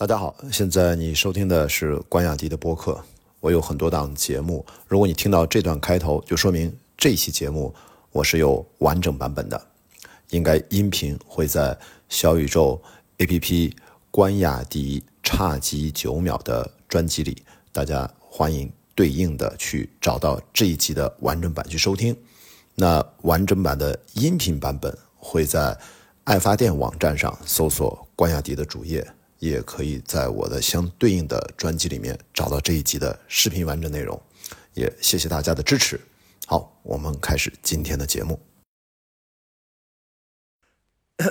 大家好，现在你收听的是关雅迪的播客。我有很多档节目，如果你听到这段开头，就说明这期节目我是有完整版本的，应该音频会在小宇宙 APP 关雅迪差几九秒的专辑里，大家欢迎对应的去找到这一集的完整版去收听。那完整版的音频版本会在爱发电网站上搜索关雅迪的主页。也可以在我的相对应的专辑里面找到这一集的视频完整内容，也谢谢大家的支持。好，我们开始今天的节目。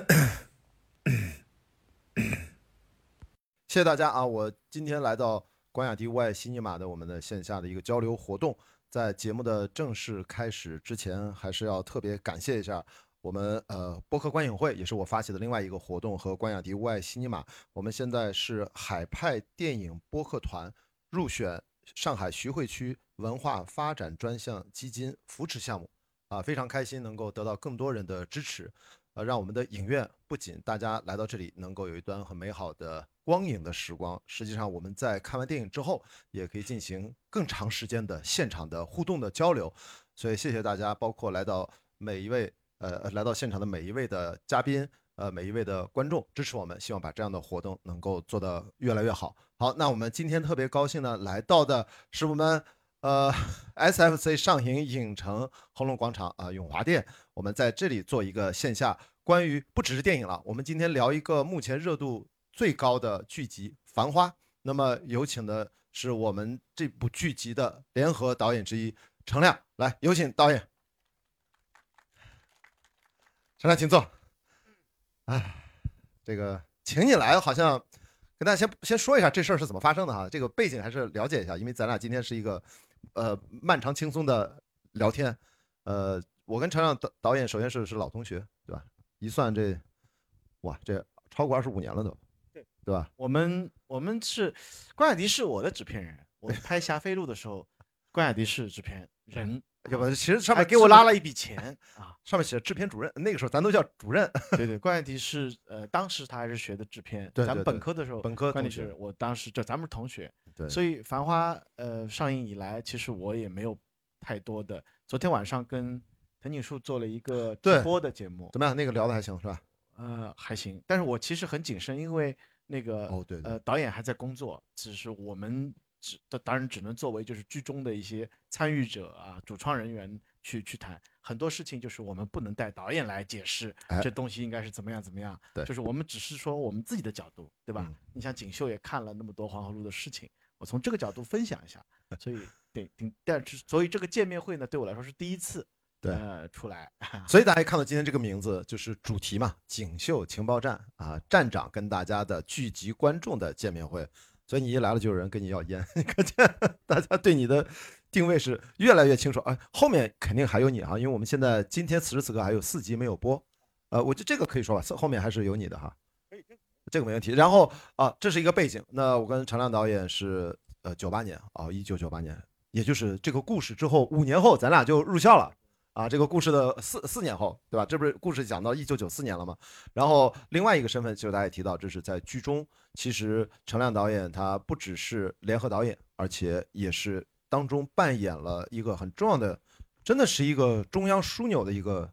谢谢大家啊！我今天来到关雅迪外西尼玛的我们的线下的一个交流活动，在节目的正式开始之前，还是要特别感谢一下。我们呃播客观影会也是我发起的另外一个活动，和关雅迪外西尼玛，我们现在是海派电影播客团入选上海徐汇区文化发展专项基金扶持项目，啊，非常开心能够得到更多人的支持，呃，让我们的影院不仅大家来到这里能够有一段很美好的光影的时光，实际上我们在看完电影之后也可以进行更长时间的现场的互动的交流，所以谢谢大家，包括来到每一位。呃，来到现场的每一位的嘉宾，呃，每一位的观众支持我们，希望把这样的活动能够做得越来越好。好，那我们今天特别高兴呢，来到的是我们呃 SFC 上影影城恒隆广场啊永华店，我们在这里做一个线下关于不只是电影了，我们今天聊一个目前热度最高的剧集《繁花》。那么有请的是我们这部剧集的联合导演之一程亮，来有请导演。陈亮，请坐。哎，这个请你来，好像跟大家先先说一下这事儿是怎么发生的哈。这个背景还是了解一下，因为咱俩今天是一个呃漫长轻松的聊天。呃，我跟陈亮导导演首先是是老同学，对吧？一算这，哇，这超过二十五年了都，对对吧？我们我们是关雅迪是我的制片人，我拍《霞飞路》的时候，关雅迪是制片人。要不，其实上面给我拉了一笔钱啊，上面写着制片主任，那个时候咱都叫主任。对对，关键题是呃，当时他还是学的制片，对，咱们本科的时候，本科关雅迪是我当时就咱们是同学，对，所以《繁花》呃上映以来，其实我也没有太多的。昨天晚上跟藤井树做了一个直播的节目，怎么样？那个聊的还行是吧？呃，还行，但是我其实很谨慎，因为那个哦对，呃导演还在工作，只是我们只当然只能作为就是剧中的一些参与者啊，主创人员。去去谈很多事情，就是我们不能带导演来解释这东西应该是怎么样怎么样。对，就是我们只是说我们自己的角度，对吧？你像锦绣也看了那么多黄河路的事情，我从这个角度分享一下。所以，对，但是所以这个见面会呢，对我来说是第一次，对，出来。所以大家看到今天这个名字，就是主题嘛，锦绣情报站啊，站长跟大家的聚集观众的见面会。所以你一来了，就有人跟你要烟，可见大家对你的。定位是越来越清楚啊，后面肯定还有你啊，因为我们现在今天此时此刻还有四集没有播，呃，我觉得这个可以说吧，后面还是有你的哈，这个没问题。然后啊，这是一个背景，那我跟常亮导演是呃九八年啊，一九九八年，也就是这个故事之后五年后，咱俩就入校了啊，这个故事的四四年后，对吧？这不是故事讲到一九九四年了吗？然后另外一个身份就是大家也提到，这是在剧中，其实陈亮导演他不只是联合导演，而且也是。当中扮演了一个很重要的，真的是一个中央枢纽的一个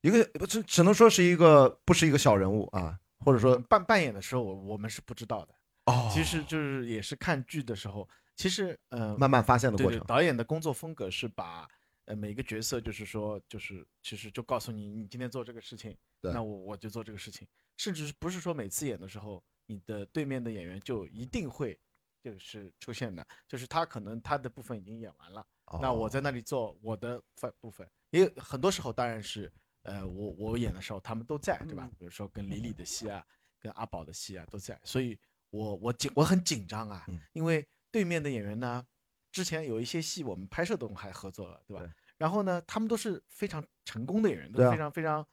一个，不只只能说是一个不是一个小人物啊，或者说扮扮演的时候，我们是不知道的哦。其实就是也是看剧的时候，其实呃慢慢发现的过程。导演的工作风格是把呃每个角色就是说就是其实就告诉你，你今天做这个事情，那我我就做这个事情，甚至不是说每次演的时候，你的对面的演员就一定会。就是出现的，就是他可能他的部分已经演完了，那我在那里做我的分部分，因为很多时候当然是，呃，我我演的时候他们都在，对吧？比如说跟李李的戏啊，跟阿宝的戏啊都在，所以我我紧我很紧张啊，因为对面的演员呢，之前有一些戏我们拍摄都还合作了，对吧？然后呢，他们都是非常成功的演员，都非常非常，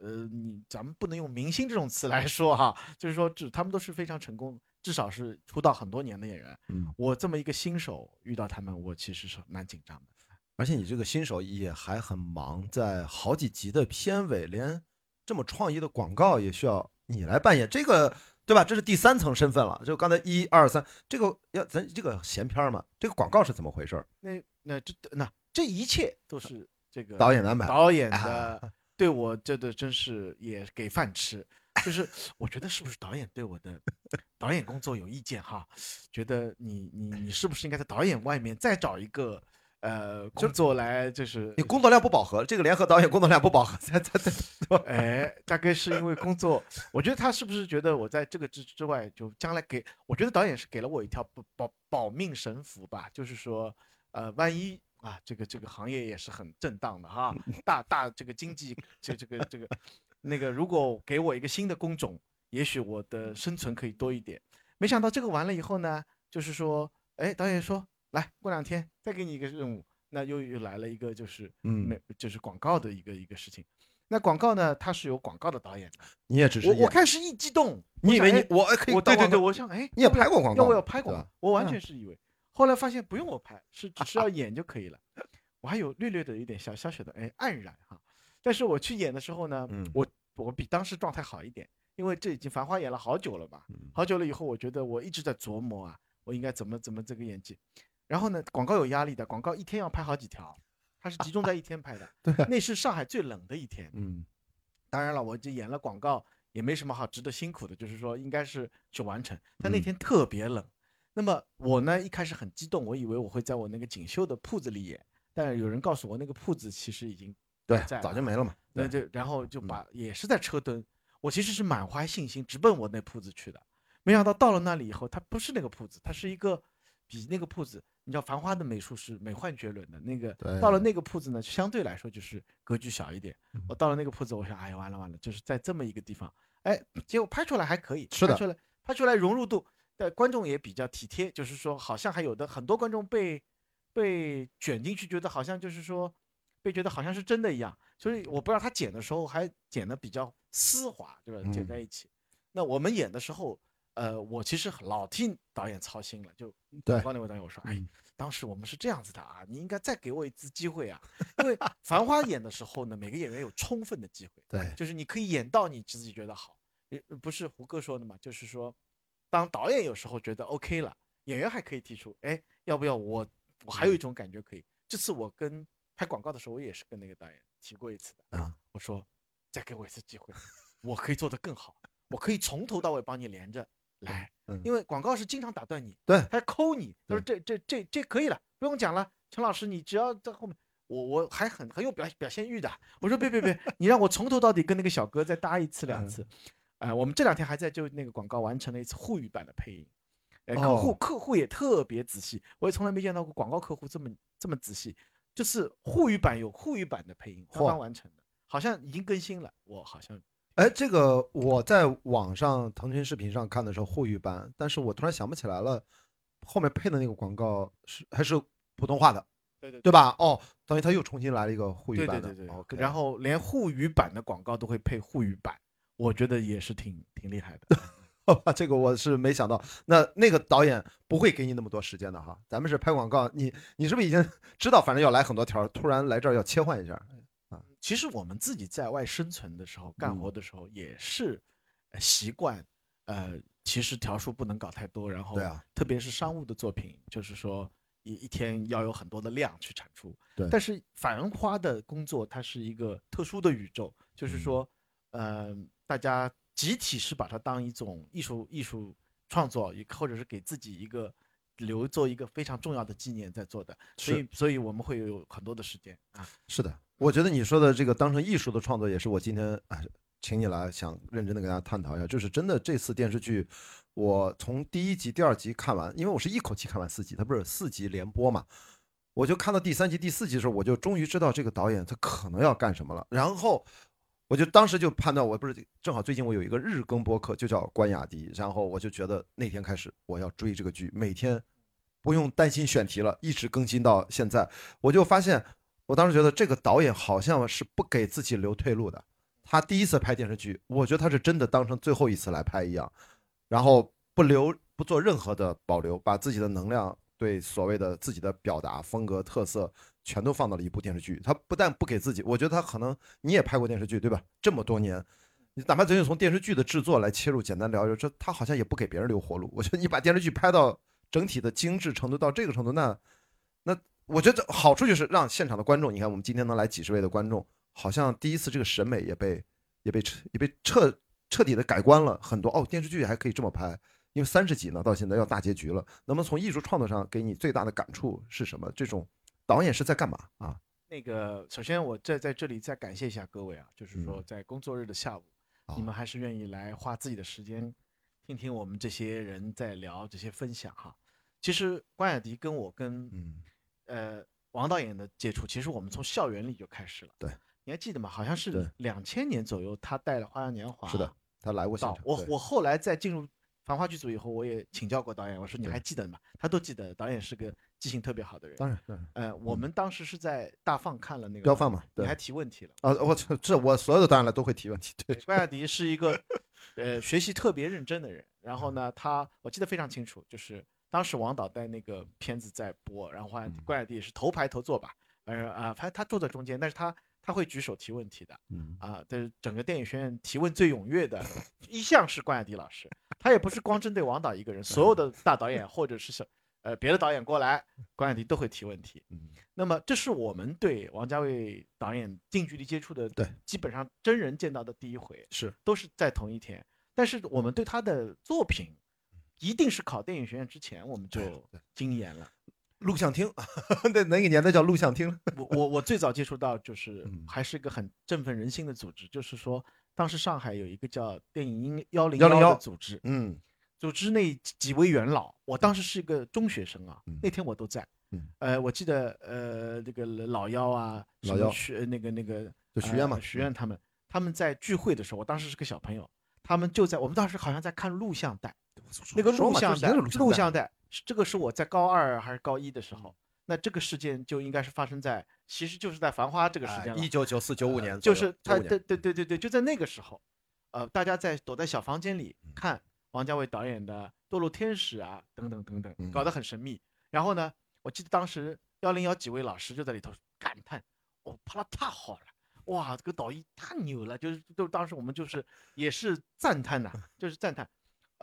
呃，你咱们不能用明星这种词来说哈，就是说，只他们都是非常成功。至少是出道很多年的演员，嗯，我这么一个新手遇到他们，我其实是蛮紧张的。而且你这个新手也还很忙，在好几集的片尾，连这么创意的广告也需要你来扮演。这个对吧？这是第三层身份了。就刚才一二三，这个要咱这个闲篇嘛，这个广告是怎么回事？那那这那这一切都是这个导演安排，导演的 对我这的真是也给饭吃。就是我觉得是不是导演对我的导演工作有意见哈？觉得你你你是不是应该在导演外面再找一个呃工作来？就是你工作量不饱和，这个联合导演工作量不饱和，再再再哎，大概是因为工作。我觉得他是不是觉得我在这个之之外，就将来给我觉得导演是给了我一条保保保命神符吧？就是说呃，万一啊，这个这个行业也是很震荡的哈，大大这个经济这这个这个。那个，如果给我一个新的工种，也许我的生存可以多一点。没想到这个完了以后呢，就是说，哎，导演说，来过两天再给你一个任务，那又又来了一个，就是嗯，没就是广告的一个一个事情。那广告呢，它是有广告的导演的，你也只是我我开始一激动，你以为你我可以？对对对，我想，哎，你也拍过广告？要我要拍广告？我完全是以为，后来发现不用我拍，是只是要演就可以了。我还有略略的一点小小小的哎黯然哈。但是我去演的时候呢，我我比当时状态好一点，因为这已经繁花演了好久了吧，好久了以后，我觉得我一直在琢磨啊，我应该怎么怎么这个演技。然后呢，广告有压力的，广告一天要拍好几条，它是集中在一天拍的。对，那是上海最冷的一天。嗯，当然了，我就演了广告，也没什么好值得辛苦的，就是说应该是去完成。但那天特别冷，那么我呢一开始很激动，我以为我会在我那个锦绣的铺子里演，但是有人告诉我那个铺子其实已经。对，早就没了嘛。那就然后就把也是在车墩，我其实是满怀信心直奔我那铺子去的，没想到到了那里以后，它不是那个铺子，它是一个比那个铺子，你知道繁花的美术是美幻绝伦的那个，到了那个铺子呢，相对来说就是格局小一点。我到了那个铺子，我想，哎呀，完了完了，就是在这么一个地方，哎，结果拍出来还可以，拍出来拍出来融入度，的观众也比较体贴，就是说好像还有的很多观众被被卷进去，觉得好像就是说。被觉得好像是真的一样，所以我不知道他剪的时候还剪的比较丝滑，对吧？剪在一起。那我们演的时候，呃，我其实老替导演操心了，就对那位导演我说，哎，当时我们是这样子的啊，你应该再给我一次机会啊，因为《繁花》演的时候呢，每个演员有充分的机会，对，就是你可以演到你自己觉得好，不是胡歌说的嘛，就是说，当导演有时候觉得 OK 了，演员还可以提出，哎，要不要我？我还有一种感觉可以，这次我跟。拍广告的时候，我也是跟那个导演提过一次的啊。我说，再给我一次机会，我可以做得更好，我可以从头到尾帮你连着来。因为广告是经常打断你，对，还抠你。他说这这这这可以了，不用讲了。陈老师，你只要在后面，我我还很很有表表现欲的。我说别别别，你让我从头到底跟那个小哥再搭一次两次。哎，我们这两天还在就那个广告完成了一次沪语版的配音。哎，客户客户也特别仔细，我也从来没见到过广告客户这么这么仔细。就是沪语版有沪语版的配音，刚刚完成的，好像已经更新了。我好像，哎，这个我在网上腾讯视频上看的时候沪语版，但是我突然想不起来了，后面配的那个广告是还是普通话的，对对对吧？哦，等于他又重新来了一个沪语版的，对对对。然后连沪语版的广告都会配沪语版，我觉得也是挺挺厉害的。这个我是没想到，那那个导演不会给你那么多时间的哈。咱们是拍广告，你你是不是已经知道，反正要来很多条，突然来这儿要切换一下啊？其实我们自己在外生存的时候，干活的时候也是习惯，呃，其实条数不能搞太多，然后对啊，特别是商务的作品，就是说一一天要有很多的量去产出。对，但是繁花的工作它是一个特殊的宇宙，就是说，呃，大家。集体是把它当一种艺术艺术创作，或者是给自己一个留做一个非常重要的纪念在做的，所以所以我们会有很多的时间啊。是的，我觉得你说的这个当成艺术的创作，也是我今天啊请你来想认真的跟大家探讨一下。就是真的这次电视剧，我从第一集、第二集看完，因为我是一口气看完四集，它不是四集连播嘛，我就看到第三集、第四集的时候，我就终于知道这个导演他可能要干什么了，然后。我就当时就判断，我不是正好最近我有一个日更播客，就叫关雅迪，然后我就觉得那天开始我要追这个剧，每天不用担心选题了，一直更新到现在。我就发现，我当时觉得这个导演好像是不给自己留退路的。他第一次拍电视剧，我觉得他是真的当成最后一次来拍一样，然后不留不做任何的保留，把自己的能量对所谓的自己的表达风格特色。全都放到了一部电视剧，他不但不给自己，我觉得他可能你也拍过电视剧对吧？这么多年，你哪怕仅仅从电视剧的制作来切入，简单聊一聊，这他好像也不给别人留活路。我觉得你把电视剧拍到整体的精致程度到这个程度，那那我觉得好处就是让现场的观众，你看我们今天能来几十位的观众，好像第一次这个审美也被也被彻也被彻彻底的改观了很多。哦，电视剧还可以这么拍，因为三十集呢，到现在要大结局了。那么从艺术创作上给你最大的感触是什么？这种导演是在干嘛啊？那个，首先我在在这里再感谢一下各位啊，就是说在工作日的下午，你们还是愿意来花自己的时间，听听我们这些人在聊这些分享哈。其实关雅迪跟我跟呃王导演的接触，其实我们从校园里就开始了。对，你还记得吗？好像是两千年左右，他带了《花样年华》。是的，他来过现场。我我后来在进入繁花剧组以后，我也请教过导演，我说你还记得吗？他都记得，导演是个。记性特别好的人，当然，呃，我们当时是在大放看了那个标放嘛，你还提问题了啊！我这我所有的导演了都会提问题。对，关雅迪是一个 呃学习特别认真的人。然后呢，他我记得非常清楚，就是当时王导带那个片子在播，然后关雅迪也是头排头坐吧，反正啊，反正他坐在中间，但是他他会举手提问题的，啊，但是整个电影学院提问最踊跃的一向是关雅迪老师。他也不是光针对王导一个人，所有的大导演或者是小。呃，别的导演过来，关雅迪都会提问题。嗯，那么这是我们对王家卫导演近距离接触的，对，基本上真人见到的第一回，是都是在同一天。但是我们对他的作品，一定是考电影学院之前我们就精研了。录像厅，那哪个年代叫录像厅？我我我最早接触到就是还是一个很振奋人心的组织，就是说当时上海有一个叫电影幺零幺的组织，嗯。组织那几位元老，我当时是一个中学生啊，那天我都在。呃，我记得呃，那个老幺啊，老幺徐那个那个徐愿嘛，徐愿他们他们在聚会的时候，我当时是个小朋友，他们就在我们当时好像在看录像带，那个录像带录像带，这个是我在高二还是高一的时候，那这个事件就应该是发生在，其实就是在繁花这个时间一九九四九五年，就是他对对对对对，就在那个时候，呃，大家在躲在小房间里看。王家卫导演的《堕落天使》啊，等等等等，搞得很神秘。然后呢，我记得当时幺零幺几位老师就在里头感叹：“哦，拍的太好了，哇，这个导演太牛了。”就是，就当时我们就是也是赞叹呐，就是赞叹。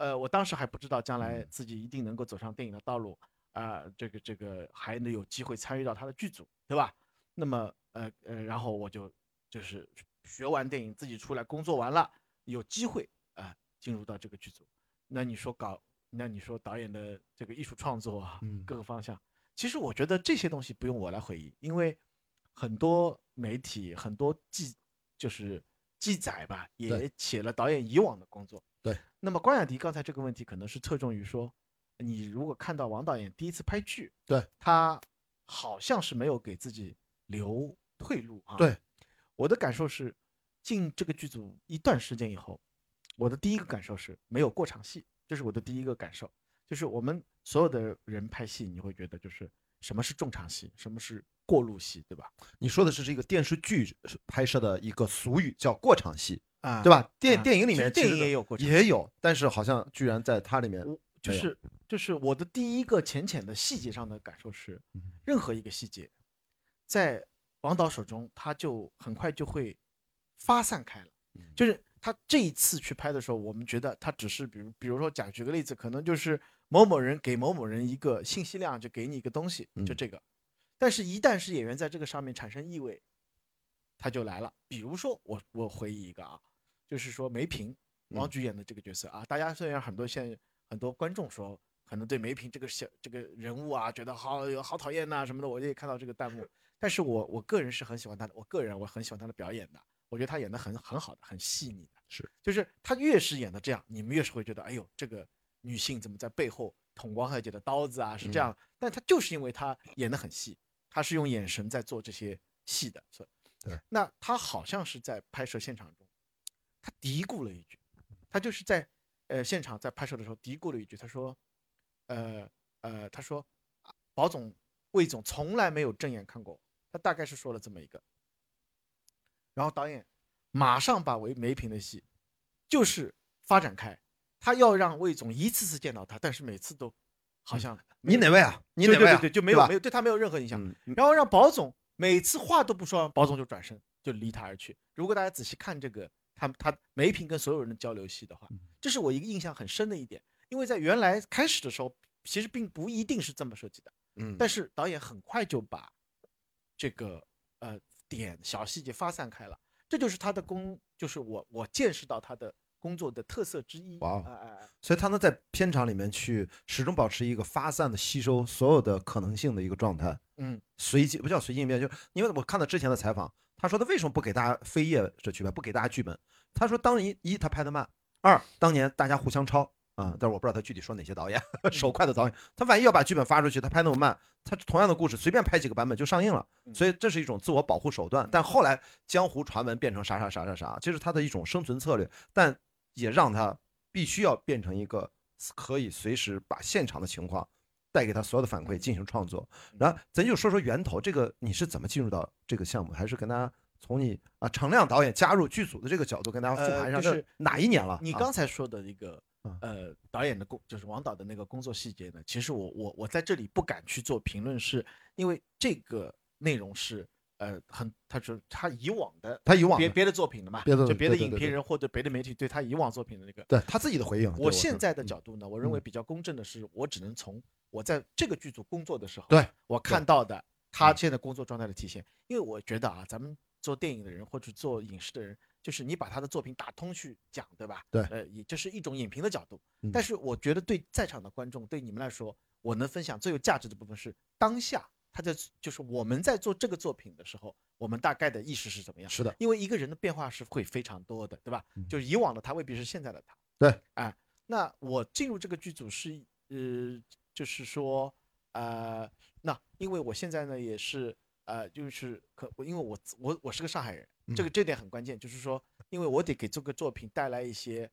呃，我当时还不知道将来自己一定能够走上电影的道路啊，这个这个还能有机会参与到他的剧组，对吧？那么，呃呃，然后我就就是学完电影，自己出来工作完了，有机会啊，进入到这个剧组。那你说搞，那你说导演的这个艺术创作啊，各个方向，其实我觉得这些东西不用我来回忆，因为很多媒体很多记就是记载吧，也写了导演以往的工作。对。那么关雅迪刚才这个问题可能是侧重于说，你如果看到王导演第一次拍剧，对他好像是没有给自己留退路啊。对。我的感受是，进这个剧组一段时间以后。我的第一个感受是没有过场戏，这是我的第一个感受。就是我们所有的人拍戏，你会觉得就是什么是重场戏，什么是过路戏，对吧？你说的是这个电视剧拍摄的一个俗语，叫过场戏啊，对吧？电电影里面电影也有过，也有，但是好像居然在它里面，就是就是我的第一个浅浅的细节上的感受是，任何一个细节，在王导手中，他就很快就会发散开了，就是。他这一次去拍的时候，我们觉得他只是，比如，比如说讲，举个例子，可能就是某某人给某某人一个信息量，就给你一个东西，就这个。但是，一旦是演员在这个上面产生意味，他就来了。比如说，我我回忆一个啊，就是说梅萍，王菊演的这个角色啊，大家虽然很多现很多观众说，可能对梅萍这个小这个人物啊，觉得好好讨厌呐什么的，我也看到这个弹幕。但是我我个人是很喜欢他的，我个人我很喜欢他的表演的。我觉得他演的很很好的，很细腻的，是，就是他越是演的这样，你们越是会觉得，哎呦，这个女性怎么在背后捅王小姐的刀子啊？是这样，但他就是因为他演的很细，他是用眼神在做这些戏的，是。对。那他好像是在拍摄现场中，他嘀咕了一句，他就是在呃现场在拍摄的时候嘀咕了一句，他说，呃呃，他说，保总、魏总从来没有正眼看过，他大概是说了这么一个。然后导演马上把韦梅萍的戏就是发展开，他要让魏总一次次见到他，但是每次都好像你哪位啊？你哪位啊？对对对，就没有没有对他没有任何影响。然后让保总每次话都不说，保总就转身就离他而去。如果大家仔细看这个他他梅平跟所有人的交流戏的话，这是我一个印象很深的一点。因为在原来开始的时候，其实并不一定是这么设计的，嗯，但是导演很快就把这个呃点小细节发散开了，这就是他的工，就是我我见识到他的工作的特色之一。哇，哎哎，所以他能在片场里面去始终保持一个发散的吸收所有的可能性的一个状态，嗯，随机不叫随机应变，就因为我看到之前的采访，他说他为什么不给大家飞页这剧本，不给大家剧本？他说当一一他拍的慢，二当年大家互相抄。啊，但是我不知道他具体说哪些导演，手快的导演，他万一要把剧本发出去，他拍那么慢，他同样的故事随便拍几个版本就上映了，所以这是一种自我保护手段。但后来江湖传闻变成啥啥啥啥啥，这是他的一种生存策略，但也让他必须要变成一个可以随时把现场的情况带给他所有的反馈进行创作。然后咱就说说源头，这个你是怎么进入到这个项目？还是跟大家从你啊程亮导演加入剧组的这个角度跟大家复盘一下，是哪一年了？你刚才说的一个。呃，导演的工就是王导的那个工作细节呢，其实我我我在这里不敢去做评论，是因为这个内容是呃很，他是他以往的他以往别别的作品的嘛，就别的影评人或者别的媒体对他以往作品的那个，对他自己的回应。我现在的角度呢，我认为比较公正的是，我只能从我在这个剧组工作的时候，对我看到的他现在工作状态的体现，因为我觉得啊，咱们做电影的人或者做影视的人。就是你把他的作品打通去讲，对吧？对，呃，也就是一种影评的角度。但是我觉得对在场的观众，对你们来说，我能分享最有价值的部分是当下他在，就是我们在做这个作品的时候，我们大概的意识是怎么样？是的，因为一个人的变化是会非常多的，对吧？就是以往的他未必是现在的他。对，哎，那我进入这个剧组是，呃，就是说，呃，那因为我现在呢也是。呃，就是可，因为我我我是个上海人，这个这点很关键，就是说，因为我得给这个作品带来一些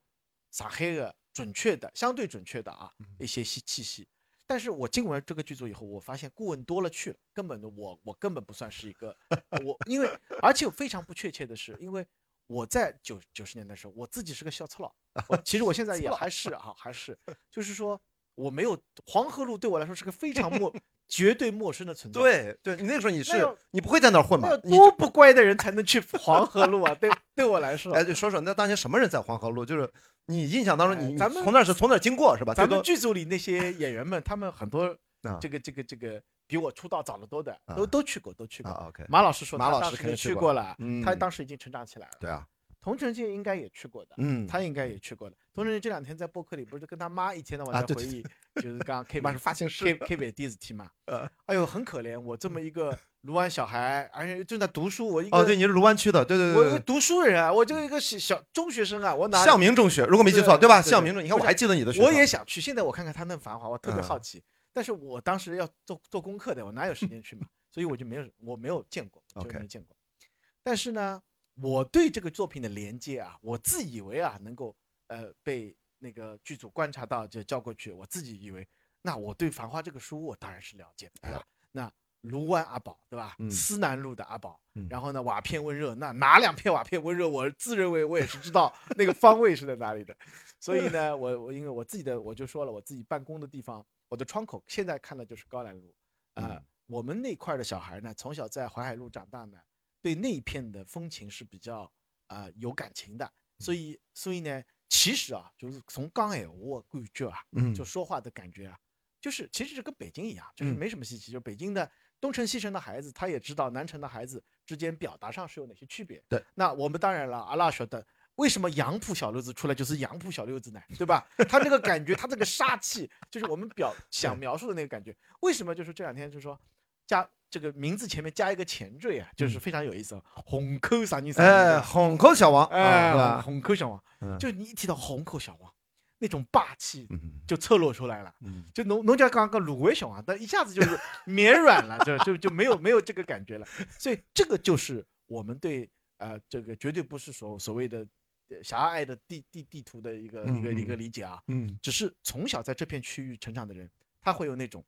上海的准确的、相对准确的啊一些气气息。但是我进入了这个剧组以后，我发现顾问多了去了，根本我我根本不算是一个我，因为而且非常不确切的是，因为我在九九十年代的时候，我自己是个小赤佬，其实我现在也还是啊，还是就是说我没有黄河路对我来说是个非常陌。绝对陌生的存在。对对，你那个时候你是你不会在那儿混吧？多不乖的人才能去黄河路啊！对，对我来说，哎，就说说那当年什么人在黄河路？就是你印象当中，你咱们从那是从那经过是吧？咱们剧组里那些演员们，他们很多这个这个这个比我出道早得多的，都都去过，都去过。OK，马老师说，马老师肯定去过了，他当时已经成长起来了。对啊。童承杰应该也去过的，嗯，他应该也去过的。童承杰这两天在播客里不是跟他妈一天到晚在回忆，就是刚 K 妈是发型师，K K 北弟子提嘛，呃，哎呦很可怜，我这么一个卢湾小孩，而且正在读书，我一个哦对，你是卢湾区的，对对对，我读书人啊，我就一个小小中学生啊，我哪向明中学，如果没记错对吧？向明中，你看我还记得你的学我也想去，现在我看看他那繁华，我特别好奇，但是我当时要做做功课的，我哪有时间去嘛？所以我就没有，我没有见过，就没见过。但是呢。我对这个作品的连接啊，我自以为啊能够呃被那个剧组观察到就叫过去，我自己以为，那我对《繁花》这个书我当然是了解的，对吧？那卢湾阿宝对吧？思南路的阿宝，然后呢瓦片温热，那哪两片瓦片温热？我自认为我也是知道那个方位是在哪里的，所以呢，我我因为我自己的我就说了，我自己办公的地方，我的窗口现在看的就是高兰路，啊，我们那块的小孩呢，从小在淮海路长大呢。对那一片的风情是比较啊有感情的，所以所以呢，其实啊，就是从刚哎我感觉啊，就说话的感觉啊，就是其实是跟北京一样，就是没什么稀奇，就北京的东城西城的孩子，他也知道南城的孩子之间表达上是有哪些区别。对，那我们当然了，阿拉说的，为什么杨浦小六子出来就是杨浦小六子呢？对吧？他这个感觉，他这个杀气，就是我们表想描述的那个感觉。为什么就是这两天就说加。这个名字前面加一个前缀啊，就是非常有意思。虹口啥意思？哎，虹口小王，哎，虹口小王，就你一提到虹口小王，那种霸气就侧露出来了。就农农家刚刚芦苇小王，但一下子就是绵软了，就就就没有没有这个感觉了。所以这个就是我们对呃这个绝对不是所所谓的狭隘的地地地图的一个一个一个理解啊。嗯，只是从小在这片区域成长的人，他会有那种。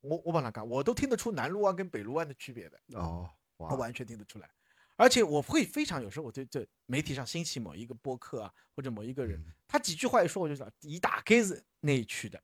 我我把它讲，我都听得出南路湾跟北路湾的区别的哦，他完全听得出来，而且我会非常有时候我对这媒体上兴起某一个播客啊，或者某一个人，他几句话一说，我就知道一打开是那一区的，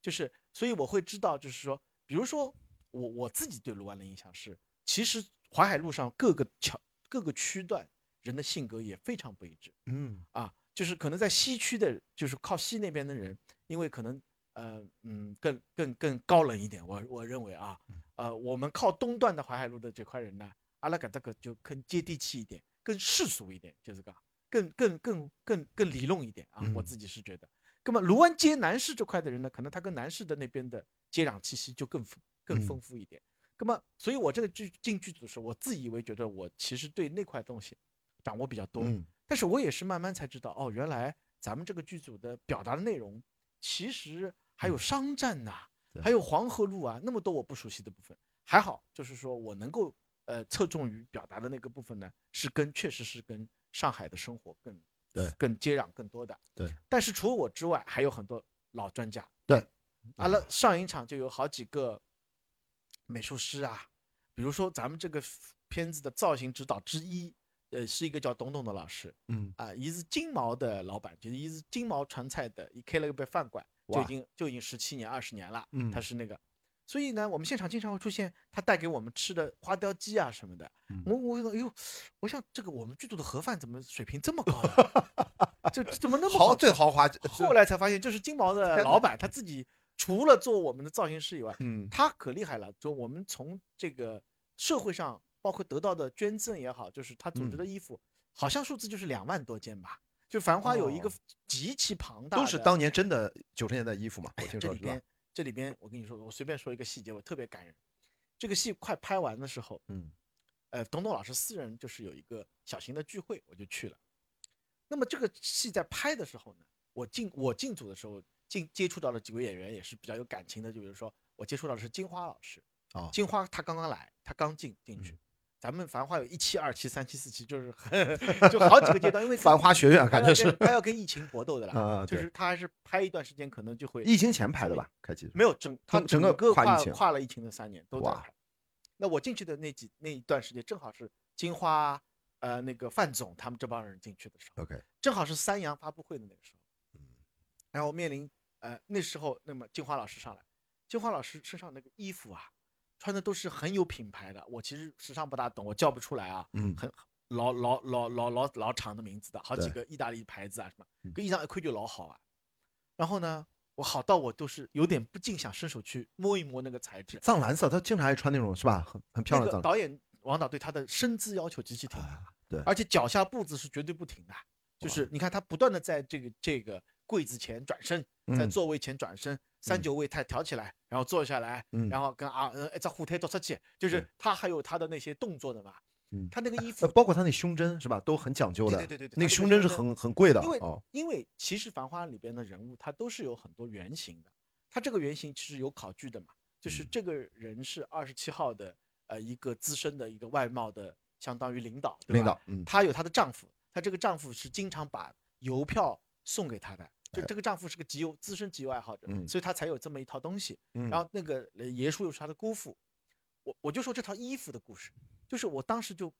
就是所以我会知道，就是说，比如说我我自己对卢湾的印象是，其实淮海路上各个桥各个区段人的性格也非常不一致。嗯啊，就是可能在西区的，就是靠西那边的人，因为可能呃嗯更更更高冷一点，我我认为啊，呃我们靠东段的淮海路的这块人呢，阿拉嘎这个就更接地气一点，更世俗一点，就是个更更更更更理论一点啊，我自己是觉得。那么卢湾街南市这块的人呢，可能他跟南市的那边的接壤气息就更更丰富一点。那么，所以我这个剧进剧组的时候，我自以为觉得我其实对那块东西掌握比较多，但是我也是慢慢才知道，哦，原来咱们这个剧组的表达的内容，其实还有商战呐，还有黄河路啊，那么多我不熟悉的部分。还好，就是说我能够呃侧重于表达的那个部分呢，是跟确实是跟上海的生活更。对，更接壤更多的。对，但是除了我之外，还有很多老专家。对，完了上影厂就有好几个美术师啊，比如说咱们这个片子的造型指导之一，呃，是一个叫董董的老师。嗯啊，一是金毛的老板，就是一是金毛传菜的，一开了个饭馆，就已经就已经十七年、二十年了。嗯，他是那个。所以呢，我们现场经常会出现他带给我们吃的花雕鸡啊什么的。我我哎呦，我想这个我们剧组的盒饭怎么水平这么高啊？就怎么那么豪最豪华？后来才发现，就是金毛的 老板他自己除了做我们的造型师以外，嗯，他可厉害了。就我们从这个社会上，包括得到的捐赠也好，就是他组织的衣服，好像数字就是两万多件吧。就繁花有一个极其庞大，都是当年真的九十年代衣服嘛？我听说是吧？这里边我跟你说，我随便说一个细节，我特别感人。这个戏快拍完的时候，嗯，呃，董董老师私人就是有一个小型的聚会，我就去了。那么这个戏在拍的时候呢，我进我进组的时候，进接触到了几位演员，也是比较有感情的。就比如说，我接触到的是金花老师，啊，金花她刚刚来，她刚进进去。咱们繁花有一期、二期、三期、四期，就是很 就好几个阶段，因为繁花学院感觉是他要跟疫情搏斗的啦，啊，就是他还是拍一段时间，可能就会疫情前拍的吧？开机没有整，他整个跨跨了疫情的三年都在拍。那我进去的那几那一段时间，正好是金花呃那个范总他们这帮人进去的时候，OK，正好是三阳发布会的那个时候，嗯，然后面临呃那时候，那么金花老师上来，金花老师身上那个衣服啊。穿的都是很有品牌的，我其实时尚不大懂，我叫不出来啊。嗯，很老老老老老老长的名字的好几个意大利牌子啊什么，跟衣裳一块就老好啊。然后呢，我好到我都是有点不禁想伸手去摸一摸那个材质。藏蓝色，他经常爱穿那种是吧？很很漂亮的。导演王导对他的身姿要求极其挺，对，而且脚下步子是绝对不停的，就是你看他不断的在这个这个柜子前转身，在座位前转身。三九位他调起来，然后坐下来，然后跟啊只虎腿倒出去，就是他还有他的那些动作的嘛。嗯，他那个衣服，包括他那胸针是吧，都很讲究的。对对对对，那个胸针是很很贵的。因为因为其实《繁花》里边的人物他都是有很多原型的，他这个原型其实有考据的嘛，就是这个人是二十七号的呃一个资深的一个外贸的，相当于领导。领导，嗯，他有他的丈夫，他这个丈夫是经常把邮票送给他的。就这个丈夫是个集邮资深集邮爱好者，所以他才有这么一套东西。然后那个爷叔又是他的姑父，我我就说这套衣服的故事，就是我当时就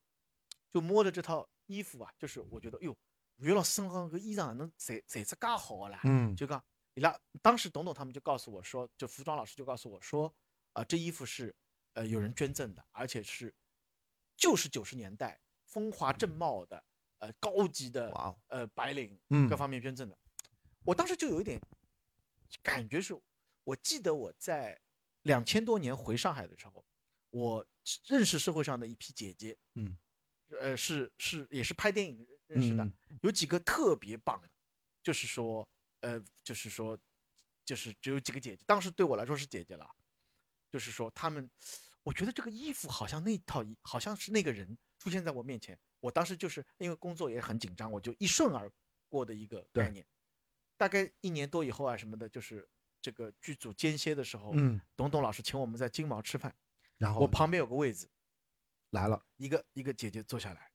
就摸着这套衣服啊，就是我觉得，哟，于老师身上个衣裳能谁谁是嘎好啦？嗯，就讲，你那当时董董他们就告诉我说，就服装老师就告诉我说，啊，这衣服是呃有人捐赠的，而且是就是九十年代风华正茂的呃高级的呃白领各方面捐赠的。我当时就有一点感觉是，我记得我在两千多年回上海的时候，我认识社会上的一批姐姐，嗯，呃，是是也是拍电影认识的，有几个特别棒的，就是说，呃，就是说，就是只有几个姐姐，当时对我来说是姐姐了，就是说他们，我觉得这个衣服好像那套衣，好像是那个人出现在我面前，我当时就是因为工作也很紧张，我就一瞬而过的一个概念。大概一年多以后啊，什么的，就是这个剧组间歇的时候，嗯，董董老师请我们在金毛吃饭，然后我旁边有个位子，来了一个一个姐姐坐下来，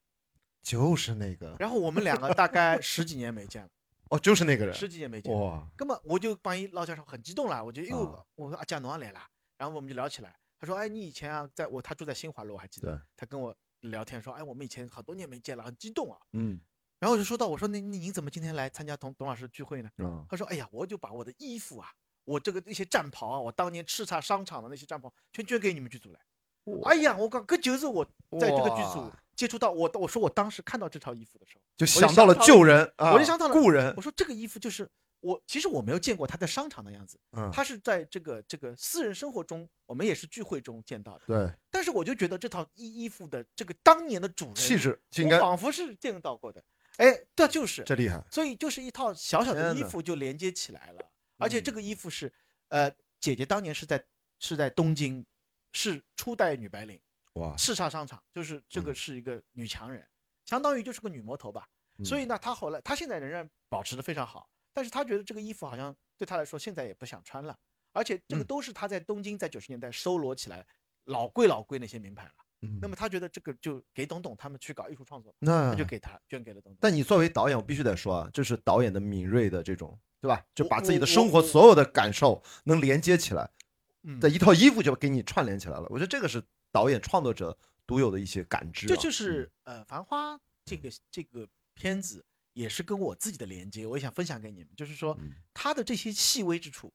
就是那个，然后我们两个大概十几年没见了，哦，就是那个人，十几年没见，哇，根本我就帮一老家说很激动了，我觉得哟，我说阿佳侬来了，然后我们就聊起来，他说，哎，你以前啊，在我他住在新华路，我还记得，他跟我聊天说，哎，我们以前好多年没见了，很激动啊，嗯。然后我就说到，我说那那您怎么今天来参加董董老师聚会呢？嗯，他说，哎呀，我就把我的衣服啊，我这个那些战袍啊，我当年叱咤商场的那些战袍，全捐给你们剧组来。哎呀，我讲，这就是我在这个剧组接触到我，我说我当时看到这套衣服的时候，就想到了旧人，我就想到了故人。我说这个衣服就是我，其实我没有见过他在商场的样子，嗯，他是在这个这个私人生活中，我们也是聚会中见到的，对。但是我就觉得这套衣衣服的这个当年的主人气质，我仿佛是见到过的。哎，这就是这厉害，所以就是一套小小的衣服就连接起来了，而且这个衣服是，呃，姐姐当年是在是在东京，是初代女白领，哇，叱咤商场，就是这个是一个女强人，相当于就是个女魔头吧。所以呢，她后来她现在仍然保持的非常好，但是她觉得这个衣服好像对她来说现在也不想穿了，而且这个都是她在东京在九十年代收罗起来老贵老贵那些名牌了。那么他觉得这个就给董董他们去搞艺术创作，那就给他捐给了董董。但你作为导演，我必须得说啊，这是导演的敏锐的这种，对吧？就把自己的生活所有的感受能连接起来，的一套衣服就给你串联起来了。我觉得这个是导演创作者独有的一些感知。这就是呃，《繁花》这个这个片子也是跟我自己的连接，我也想分享给你们。就是说，他的这些细微之处，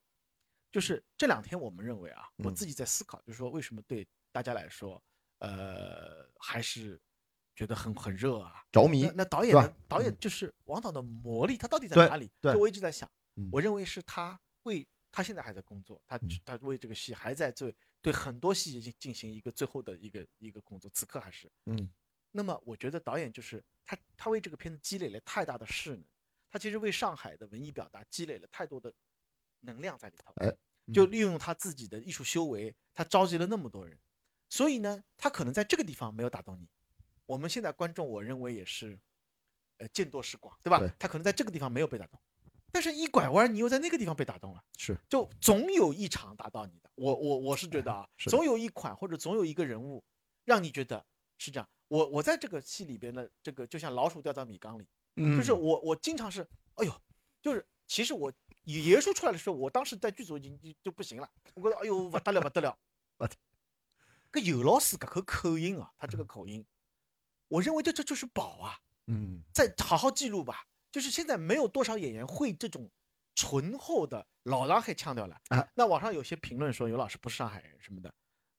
就是这两天我们认为啊，我自己在思考，就是说为什么对大家来说。呃，还是觉得很很热啊，着迷。那导演的导演就是王导的魔力，他到底在哪里？对，我一直在想，我认为是他为他现在还在工作，他他为这个戏还在做，对很多细节进进行一个最后的一个一个工作。此刻还是，嗯。那么我觉得导演就是他，他为这个片子积累了太大的势能，他其实为上海的文艺表达积累了太多的能量在里头。哎，就利用他自己的艺术修为，他召集了那么多人。所以呢，他可能在这个地方没有打动你。我们现在观众，我认为也是，呃，见多识广，对吧？他可能在这个地方没有被打动，但是一拐弯，你又在那个地方被打动了。是，就总有一场打到你的。我我我是觉得啊，总有一款或者总有一个人物，让你觉得是这样。我我在这个戏里边的这个，就像老鼠掉到米缸里，就是我我经常是，哎呦，就是其实我爷爷说出来的时候，我当时在剧组已经就不行了，我觉得哎呦不得了不得了。个尤老师这口口音啊，他这个口音，我认为这这就是宝啊。嗯，再好好记录吧。就是现在没有多少演员会这种醇厚的老上海腔调了啊。那网上有些评论说尤老师不是上海人什么的，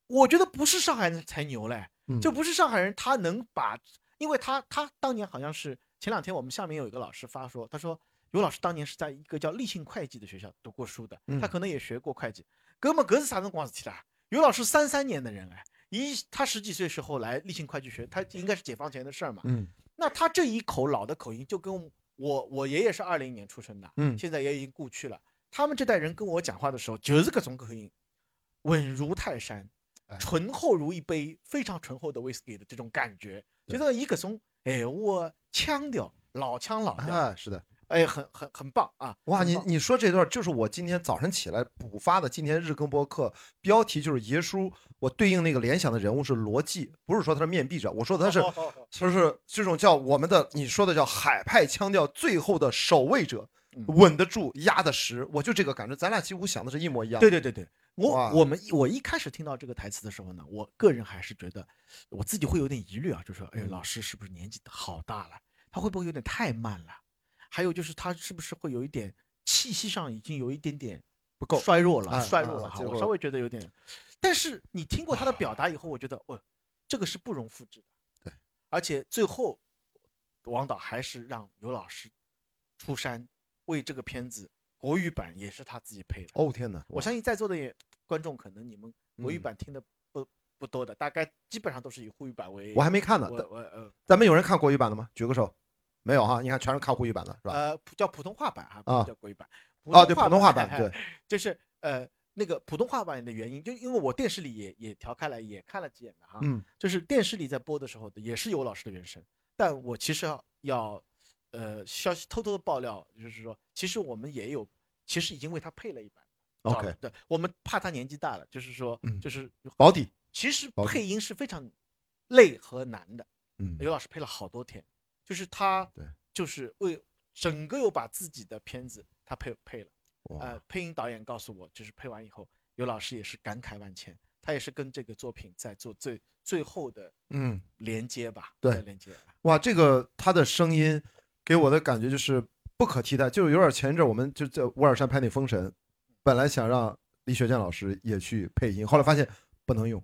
我觉得不是上海人才牛嘞。就不是上海人，他能把，因为他他当年好像是前两天我们下面有一个老师发说，他说尤老师当年是在一个叫立信会计的学校读过书的，他可能也学过会计。哥们，哥是啥辰光事体啦？尤老师三三年的人哎，一他十几岁时候来立信会计学，他应该是解放前的事儿嘛。嗯，那他这一口老的口音，就跟我我爷爷是二零年出生的，嗯，现在也已经故去了。他们这代人跟我讲话的时候，就是各种口音，稳如泰山，醇厚如一杯非常醇厚的威士忌的这种感觉，就是一个种哎我腔调老腔老调啊，是的。哎，很很很棒啊！哇，你你说这段就是我今天早晨起来补发的，今天日更播客标题就是耶稣，我对应那个联想的人物是罗辑，不是说他是面壁者，我说他是，他是这种叫我们的你说的叫海派腔调，最后的守卫者，稳得住，压得实，我就这个感觉，咱俩几乎想的是一模一样。对对对对，我我们我一开始听到这个台词的时候呢，我个人还是觉得我自己会有点疑虑啊，就说，哎，老师是不是年纪好大了？他会不会有点太慢了？还有就是他是不是会有一点气息上已经有一点点不够衰弱了，衰弱了。我稍微觉得有点，但是你听过他的表达以后，我觉得哦，这个是不容复制的。对，而且最后王导还是让刘老师出山为这个片子国语版也是他自己配的。哦天哪！我相信在座的也观众可能你们国语版听的不不多的，大概基本上都是以沪语版为。我还没看呢。我我呃，咱们有人看国语版的吗？举个手。没有哈，你看全是看沪语版的，是吧？呃，叫普通话版哈，不叫国语版。啊，对，普通话版，对，就是呃那个普通话版的原因，就因为我电视里也也调开来，也看了几眼的哈。嗯。就是电视里在播的时候，也是有老师的原声，但我其实要要呃消息偷偷的爆料，就是说，其实我们也有，其实已经为他配了一版。OK。对，我们怕他年纪大了，就是说，就是保底。其实配音是非常累和难的。嗯。刘老师配了好多天。就是他，对，就是为整个又把自己的片子他配配了，呃，配音导演告诉我，就是配完以后，尤老师也是感慨万千，他也是跟这个作品在做最最后的嗯。连接吧，对，连接。哇，这个他的声音给我的感觉就是不可替代，就是有点前一阵我们就在乌尔山拍那《封神》，本来想让李雪健老师也去配音，后来发现不能用，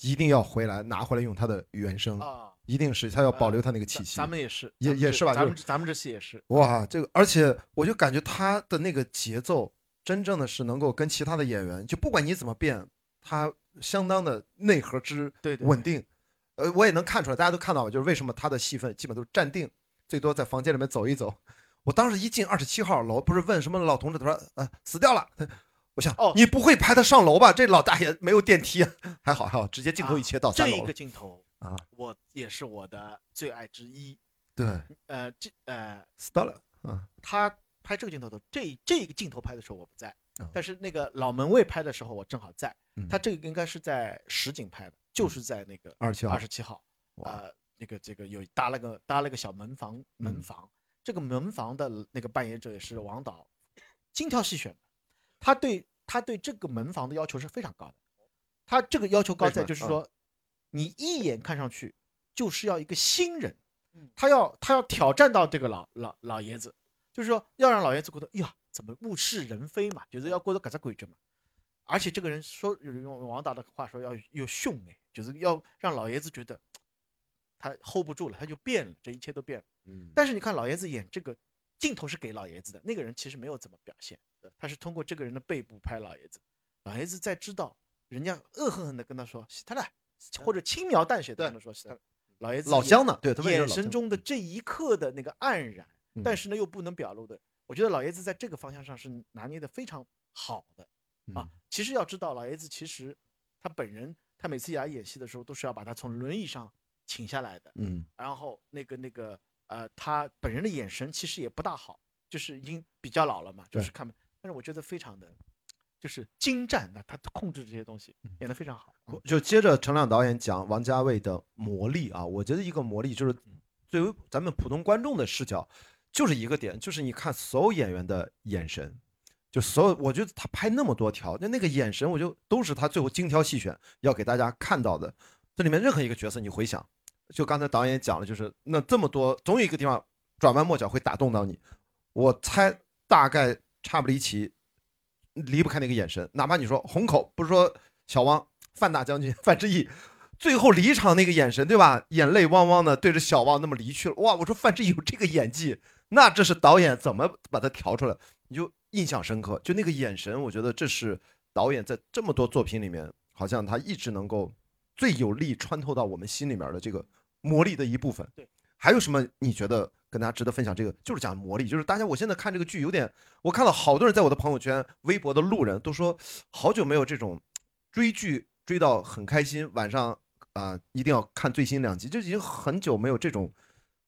一定要回来拿回来用他的原声啊。一定是他要保留他那个气息。咱们也是，也也是吧？咱们咱们这戏也是。哇，这个而且我就感觉他的那个节奏，真正的是能够跟其他的演员，就不管你怎么变，他相当的内核之稳定。呃，我也能看出来，大家都看到了，就是为什么他的戏份基本都是站定，最多在房间里面走一走。我当时一进二十七号楼，不是问什么老同志，他说呃死掉了。我想哦，你不会拍他上楼吧？这老大爷没有电梯，还好还好，直接镜头一切到三楼。这个镜头啊，我也是我的最爱之一。对，呃，这呃死掉了。嗯，他拍这个镜头的这这个镜头拍的时候我不在，但是那个老门卫拍的时候我正好在。他这个应该是在实景拍的，就是在那个二十七号。二十七号，呃，那个这个有搭了个搭了个小门房门房。这个门房的那个扮演者也是王导精挑细选的，他对他对这个门房的要求是非常高的。他这个要求高在就是说，你一眼看上去就是要一个新人，他要他要挑战到这个老老老爷子，就是说要让老爷子觉得呀，怎么物是人非嘛，就是要过得搿只规矩嘛。而且这个人说用王导的话说要又凶哎，就是要让老爷子觉得他 hold 不住了，他就变了，这一切都变了。但是你看老爷子演这个镜头是给老爷子的，那个人其实没有怎么表现，他是通过这个人的背部拍老爷子。老爷子在知道人家恶狠狠地跟他说“他了”，或者轻描淡写的跟他说“是老爷子老乡呢，对他，眼神中的这一刻的那个黯然，但是呢又不能表露的，我觉得老爷子在这个方向上是拿捏的非常好的啊。其实要知道，老爷子其实他本人，他每次来演戏的时候都是要把他从轮椅上请下来的，嗯，然后那个那个。呃，他本人的眼神其实也不大好，就是已经比较老了嘛，就是看，但是我觉得非常的，就是精湛的，他控制这些东西演得非常好。就接着陈亮导演讲王家卫的魔力啊，我觉得一个魔力就是，作为咱们普通观众的视角，就是一个点，就是你看所有演员的眼神，就所有，我觉得他拍那么多条，那那个眼神，我就都是他最后精挑细选要给大家看到的。这里面任何一个角色，你回想。就刚才导演讲了，就是那这么多，总有一个地方转弯抹角会打动到你。我猜大概差不离奇，离不开那个眼神。哪怕你说虹口，不是说小汪范大将军范志毅最后离场那个眼神，对吧？眼泪汪汪的对着小汪那么离去了。哇，我说范志毅有这个演技，那这是导演怎么把他调出来？你就印象深刻，就那个眼神，我觉得这是导演在这么多作品里面，好像他一直能够最有力穿透到我们心里面的这个。魔力的一部分。对，还有什么你觉得跟大家值得分享？这个就是讲魔力，就是大家我现在看这个剧有点，我看到好多人在我的朋友圈、微博的路人都说，好久没有这种追剧追到很开心，晚上啊一定要看最新两集，就已经很久没有这种